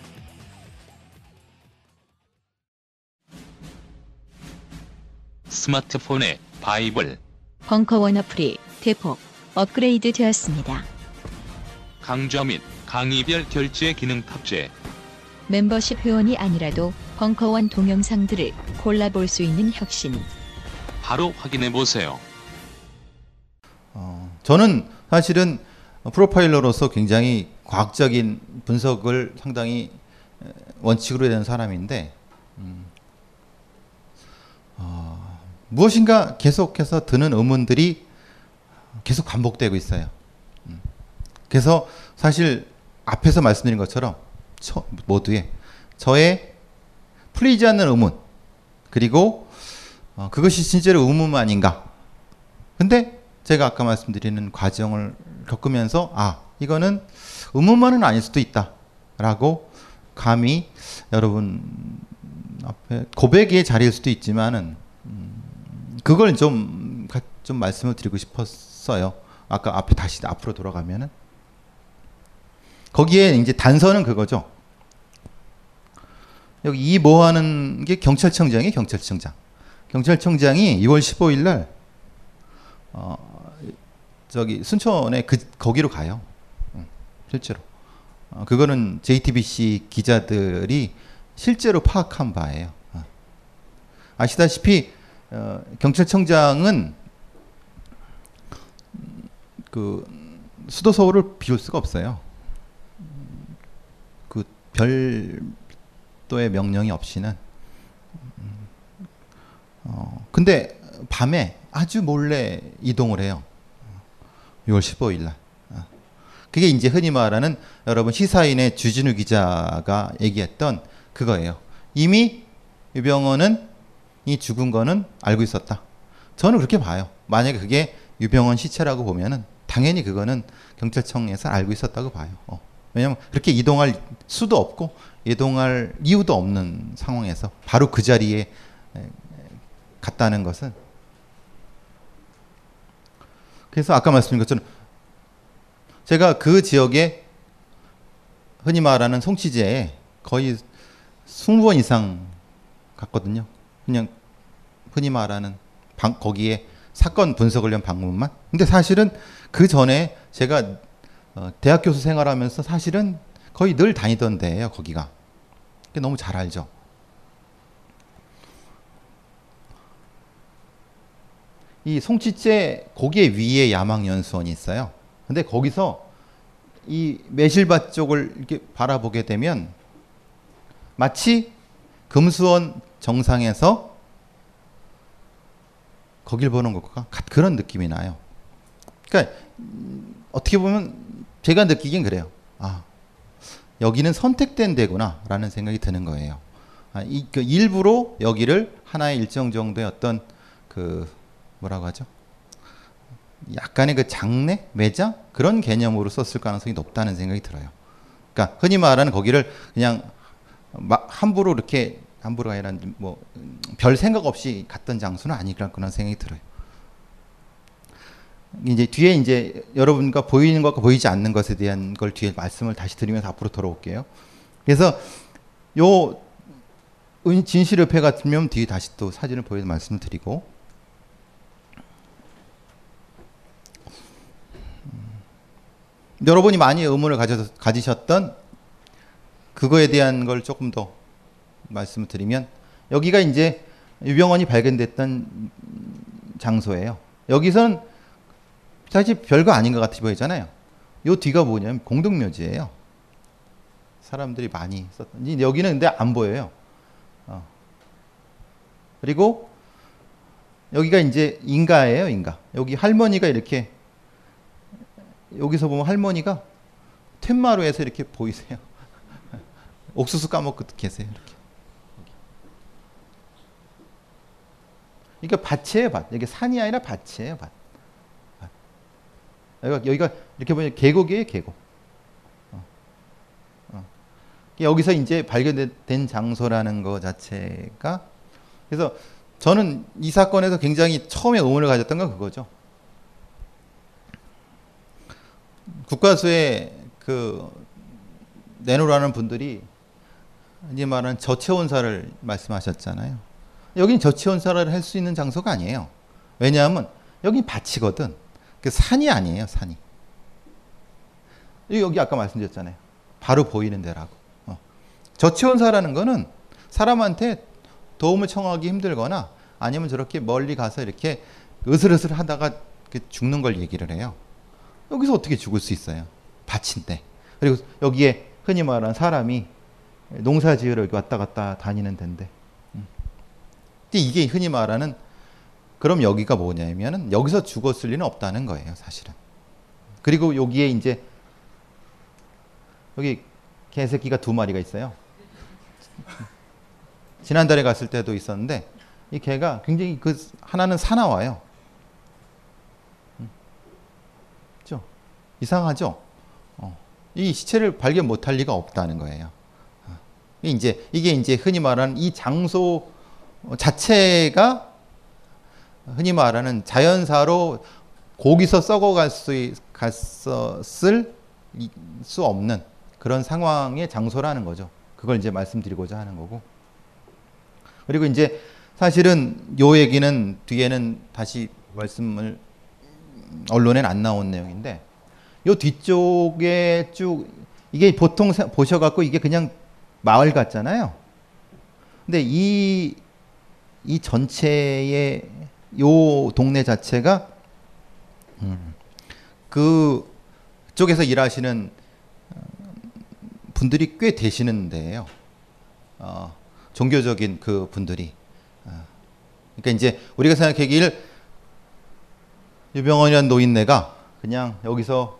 스마트폰의 바이블 벙커원 어플이 대폭 업그레이드 되었습니다. 강좌 및 강의별 결제 기능 탑재 멤버십 회원이 아니라도 벙커원 동영상들을 골라볼 수 있는 혁신. 바로 확인해 보세요. 어, 저는 사실은 프로파일러로서 굉장히 과학적인 분석을 상당히 에, 원칙으로 되는 사람인데 음, 어, 무엇인가 계속해서 드는 의문들이 계속 반복되고 있어요. 음, 그래서 사실 앞에서 말씀드린 것처럼 처, 모두의 저의 풀리지 않는 의문 그리고 어, 그것이 진짜로 의문만인가? 근데 제가 아까 말씀드리는 과정을 겪으면서 아 이거는 의문만은 아닐 수도 있다라고 감히 여러분 앞에 고백의 자리일 수도 있지만은 음, 그걸 좀, 가- 좀 말씀을 드리고 싶었어요. 아까 앞에 다시 앞으로 돌아가면은 거기에 이제 단서는 그거죠. 여기 이 뭐 하는 게 경찰청장이에요, 경찰청장. 경찰청장이 2월 15일 날 어, 저기 순천에 그 거기로 가요. 응, 실제로. 어, 그거는 JTBC 기자들이 실제로 파악한 바예요. 어. 아시다시피 어, 경찰청장은 음, 그 수도 서울을 비울 수가 없어요. 음, 그 별도의 명령이 없이는. 음, 어, 근데 밤에 아주 몰래 이동을 해요. 6월 15일 날. 어. 그게 이제 흔히 말하는 여러분 시사인의 주진우 기자가 얘기했던 그거예요. 이미 이 죽은 거는 알고 있었다. 저는 그렇게 봐요. 만약에 그게 유병헌 시체라고 보면은 당연히 그거는 경찰청에서 알고 있었다고 봐요. 어. 왜냐하면 그렇게 이동할 수도 없고 이동할 이유도 없는 상황에서 바로 그 자리에 에, 갔다는 것은 그래서 아까 말씀드린 것처럼 제가 그 지역에 흔히 말하는 송치제에 거의 20번 이상 갔거든요. 그냥 흔히 말하는 방, 거기에 사건 분석을 위한 방문만. 근데 사실은 그 전에 제가 어, 대학 교수 생활하면서 사실은 거의 늘 다니던 데예요, 거기가. 너무 잘 알죠. 이 송치째 고개 위에 야망연수원이 있어요. 근데 거기서 이 매실밭 쪽을 이렇게 바라보게 되면 마치 금수원 정상에서 거길 보는 것과 그런 느낌이 나요. 그러니까 음, 어떻게 보면 제가 느끼긴 그래요. 아 여기는 선택된 데구나라는 생각이 드는 거예요. 아, 이, 그 일부러 여기를 하나의 일정 정도의 어떤 그 뭐라고 하죠? 약간의 그 장래, 매장 그런 개념으로 썼을 가능성이 높다는 생각이 들어요. 그러니까 흔히 말하는 거기를 그냥 함부로 이렇게 함부로가 아니라 뭐별 생각 없이 갔던 장소는 아니라 그런 생각이 들어요. 이제 뒤에 이제 여러분과 보이는 것과 보이지 않는 것에 대한 걸 뒤에 말씀을 다시 드리면서 앞으로 돌아올게요. 그래서 요 진실협회 같으면 뒤에 다시 또 사진을 보여서 말씀을 드리고 여러분이 많이 의문을 가지셨던 그거에 대한 걸 조금 더 말씀을 드리면 여기가 이제 유병원이 발견됐던 장소예요. 여기서는 사실 별거 아닌 것 같아 보이잖아요. 요 뒤가 뭐냐면 공동묘지예요. 사람들이 많이 썼던. 여기는 근데 안 보여요. 어. 그리고 여기가 이제 인가예요, 인가. 여기 할머니가 이렇게 여기서 보면 할머니가 텐마루에서 이렇게 보이세요. 옥수수 까먹고 계세요. 이렇게. 그러니까 밭이에요, 밭. 이게 산이 아니라 밭이에요, 밭. 여기가, 여기가 이렇게 보면 계곡이에요, 계곡. 어. 어. 여기서 이제 발견된 장소라는 것 자체가 그래서 저는 이 사건에서 굉장히 처음에 의문을 가졌던 건 그거죠. 국가수에 그 내놓으라는 분들이 이제 말하는 저체온사를 말씀하셨잖아요. 여긴 저체온사를 할 수 있는 장소가 아니에요. 왜냐하면 여기 밭이거든. 그 산이 아니에요, 산이. 여기 아까 말씀드렸잖아요. 바로 보이는 데라고. 어. 저체온사라는 거는 사람한테 도움을 청하기 힘들거나 아니면 저렇게 멀리 가서 이렇게 으슬으슬 하다가 죽는 걸 얘기를 해요. 여기서 어떻게 죽을 수 있어요? 밭인데. 그리고 여기에 흔히 말하는 사람이 농사 지으러 왔다 갔다 다니는 데인데. 음. 이게 흔히 말하는 그럼 여기가 뭐냐면은 여기서 죽었을 리는 없다는 거예요, 사실은. 그리고 여기에 이제 여기 개새끼가 두 마리가 있어요. [laughs] 지난달에 갔을 때도 있었는데 이 개가 굉장히 그 하나는 사나워요. 그죠? 이상하죠? 어. 이 시체를 발견 못할 리가 없다는 거예요. 어. 이제 이게 이제 흔히 말하는 이 장소 자체가 흔히 말하는 자연사로 거기서 썩어갈 수 갔었을 수 없는 그런 상황의 장소라는 거죠. 그걸 이제 말씀드리고자 하는 거고. 그리고 이제 사실은 요 얘기는 뒤에는 다시 말씀을 언론엔 안 나온 내용인데 요 뒤쪽에 쭉 이게 보통 보셔갖고 이게 그냥 마을 같잖아요. 근데 이, 이 전체의 요 동네 자체가 음, 그 쪽에서 일하시는 어, 분들이 꽤 되시는데요. 어, 종교적인 그 분들이. 어, 그러니까 이제 우리가 생각하기를 유병원이라는 노인네가 그냥 여기서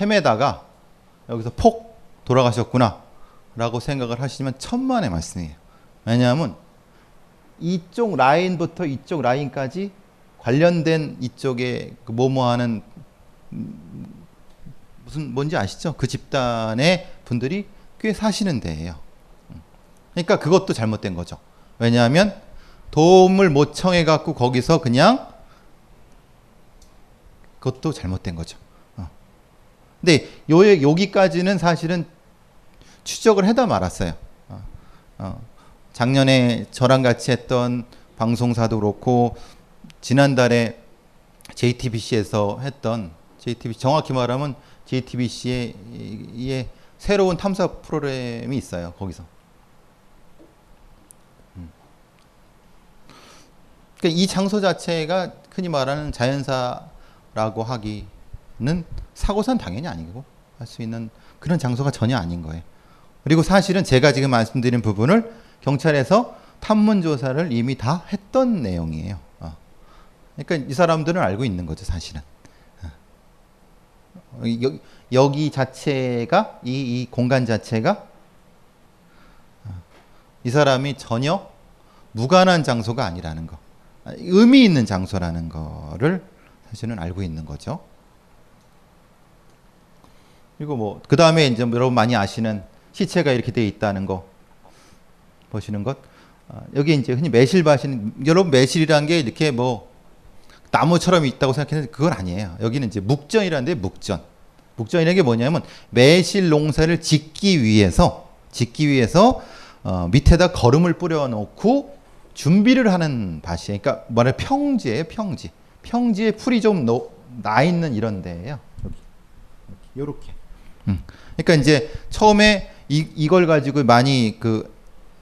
헤매다가 여기서 폭 돌아가셨구나 라고 생각을 하시면 천만의 말씀이에요. 왜냐하면 이쪽 라인부터 이쪽 라인까지 관련된 이쪽에 그 뭐뭐 하는 무슨 뭔지 아시죠? 그 집단의 분들이 꽤 사시는 데예요. 그러니까 그것도 잘못된 거죠. 왜냐하면 도움을 못 청해 갖고 거기서 그냥 그것도 잘못된 거죠. 어. 근데 요 여기까지는 사실은 추적을 해다 말았어요. 어, 어, 작년에 저랑 같이 했던 방송사도 그렇고 지난달에 JTBC에서 했던 JTBC 정확히 말하면 JTBC의 이 새로운 탐사 프로그램이 있어요. 거기서. 음. 그러니까 이 장소 자체가 흔히 말하는 자연사라고 하기는 사고선 당연히 아니고 할 수 있는 그런 장소가 전혀 아닌 거예요. 그리고 사실은 제가 지금 말씀드린 부분을 경찰에서 탐문 조사를 이미 다 했던 내용이에요. 어. 그러니까 이 사람들은 알고 있는 거죠, 사실은. 어. 여기, 여기 자체가 이, 이 공간 자체가 어, 이 사람이 전혀 무관한 장소가 아니라는 거, 의미 있는 장소라는 거를 사실은 알고 있는 거죠. 그리고 뭐 그 다음에 이제 여러분 많이 아시는 시체가 이렇게 돼 있다는 거 보시는 것 어, 여기 이제 흔히 매실밭이 여러분 매실이란 게 이렇게 뭐 나무처럼 있다고 생각했는데 그건 아니에요. 여기는 이제 묵전이라는데 묵전. 묵전이라는 게 뭐냐면 매실 농사를 짓기 위해서 짓기 위해서 어, 밑에다 거름을 뿌려놓고 준비를 하는 밭이에요. 그러니까 뭐냐 평지예요, 평지. 평지에 풀이 좀 나 있는 이런 데예요. 이렇게. 음. 그러니까 이제 처음에 이, 이걸 가지고 많이 그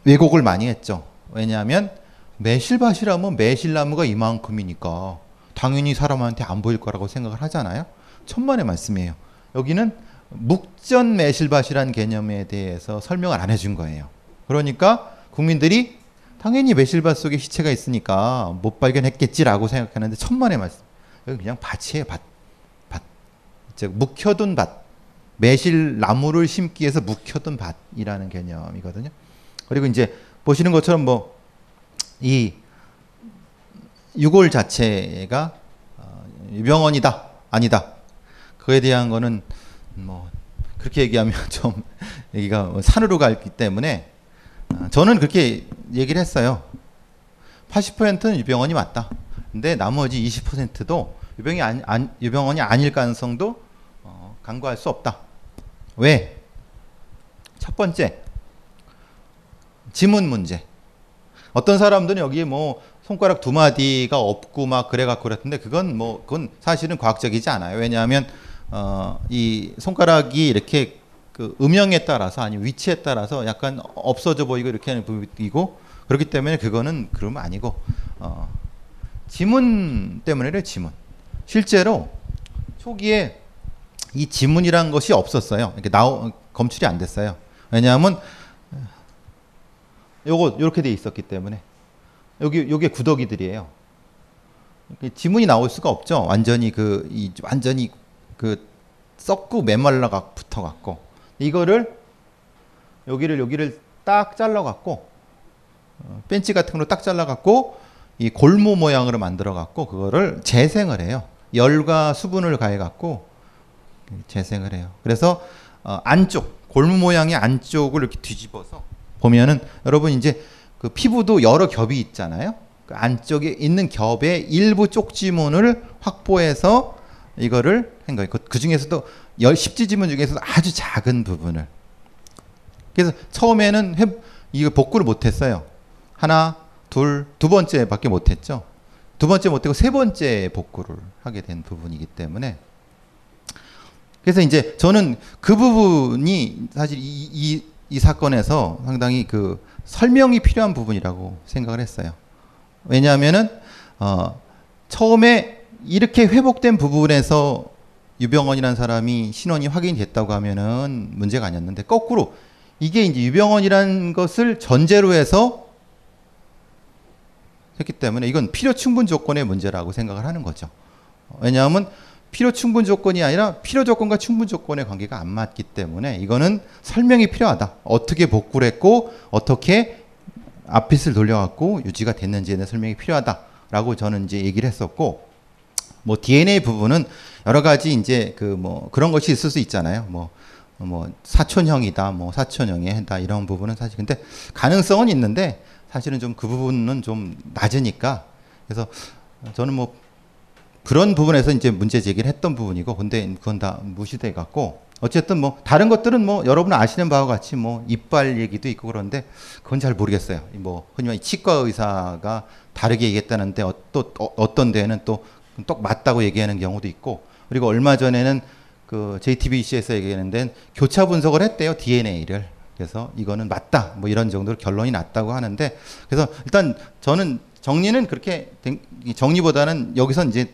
왜곡을 많이 했죠. 왜냐하면 매실밭이라면 매실나무가 이만큼이니까 당연히 사람한테 안 보일 거라고 생각을 하잖아요. 천만의 말씀이에요. 여기는 묵전 매실밭이란 개념에 대해서 설명을 안 해준 거예요. 그러니까 국민들이 당연히 매실밭 속에 시체가 있으니까 못 발견했겠지라고 생각하는데 천만의 말씀. 여기 그냥 밭이에요, 밭. 밭. 즉 묵혀둔 밭. 매실 나무를 심기 위해서 묵혀둔 밭이라는 개념이거든요. 그리고 이제 보시는 것처럼 뭐 이 유골 자체가 어, 유병원이다 아니다 그에 대한 거는 뭐 그렇게 얘기하면 [laughs] 좀 얘기가 산으로 가기 때문에 어, 저는 그렇게 얘기를 했어요. 80%는 유병원이 맞다. 근데 나머지 20%도 유병이 아니, 안, 유병원이 아닐 가능성도 어, 간과할 수 없다. 왜? 첫 번째, 지문 문제. 어떤 사람들은 여기에 뭐 손가락 두 마디가 없고 막 그래갖고 그랬는데 그건 뭐 그건 사실은 과학적이지 않아요. 왜냐하면 어, 이 손가락이 이렇게 그 음영에 따라서 아니 위치에 따라서 약간 없어져 보이고 이렇게 하는 부분이고 그렇기 때문에 그거는 그러면 아니고 어, 지문 때문에래 지문. 실제로 초기에 이 지문이란 것이 없었어요. 이렇게 나오 검출이 안 됐어요. 왜냐하면 요거 이렇게 돼 있었기 때문에 여기 요게 구더기들이에요. 지문이 나올 수가 없죠. 완전히 그 이 완전히 그 썩고 메말라 가 붙어 갖고 이거를 여기를 여기를 딱 잘라 갖고 어, 벤치 같은 걸로 딱 잘라 갖고 이 골무 모양으로 만들어 갖고 그거를 재생을 해요. 열과 수분을 가해 갖고 재생을 해요. 그래서 어, 안쪽 골무 모양의 안쪽을 이렇게 뒤집어서 보면은 여러분 이제 그 피부도 여러 겹이 있잖아요. 그 안쪽에 있는 겹의 일부 쪽지문을 확보해서 이거를 한 거예요. 그, 그 중에서도 열 십지지문 중에서도 아주 작은 부분을. 그래서 처음에는 해, 이거 복구를 못했어요. 하나, 둘, 두 번째밖에 못했죠. 두 번째 못하고 세 번째 복구를 하게 된 부분이기 때문에 그래서 이제 저는 그 부분이 사실 이, 이, 이 사건에서 상당히 그 설명이 필요한 부분이라고 생각을 했어요. 왜냐하면은 어, 처음에 이렇게 회복된 부분에서 유병원이라는 사람이 신원이 확인됐다고 하면은 문제가 아니었는데 거꾸로 이게 이제 유병원이라는 것을 전제로 해서 했기 때문에 이건 필요 충분 조건의 문제라고 생각을 하는 거죠. 왜냐하면 필요 충분 조건이 아니라 필요 조건과 충분 조건의 관계가 안 맞기 때문에 이거는 설명이 필요하다. 어떻게 복구를 했고 어떻게 앞빛을 돌려갖고 유지가 됐는지에 대한 설명이 필요하다라고 저는 이제 얘기를 했었고 뭐 DNA 부분은 여러 가지 이제 그 뭐 그런 것이 있을 수 있잖아요. 뭐, 뭐 사촌형이다, 뭐 사촌형이 한다 이런 부분은 사실 근데 가능성은 있는데 사실은 좀 그 부분은 좀 낮으니까 그래서 저는 뭐 그런 부분에서 이제 문제 제기를 했던 부분이고 근데 그건 다 무시돼 갖고 어쨌든 뭐 다른 것들은 뭐 여러분 아시는 바와 같이 뭐 이빨 얘기도 있고 그런데 그건 잘 모르겠어요. 뭐 흔히 말해 치과 의사가 다르게 얘기했다는데 어, 또 어, 어떤 데는 또 똑 맞다고 얘기하는 경우도 있고 그리고 얼마 전에는 그 JTBC에서 얘기하는데 교차 분석을 했대요 DNA를 그래서 이거는 맞다 뭐 이런 정도로 결론이 났다고 하는데 그래서 일단 저는 정리는 그렇게 정리보다는 여기서 이제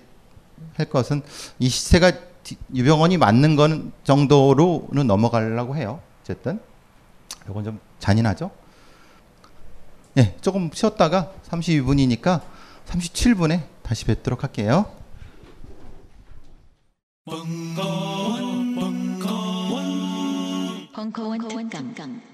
할 것은 이 시세가 디- 유병원이 맞는 건 정도로는 넘어가려고 해요. 어쨌든 이건 좀 잔인하죠. 예, 조금 쉬었다가 32분이니까 37분에 다시 뵙도록 할게요. 벙커원 특강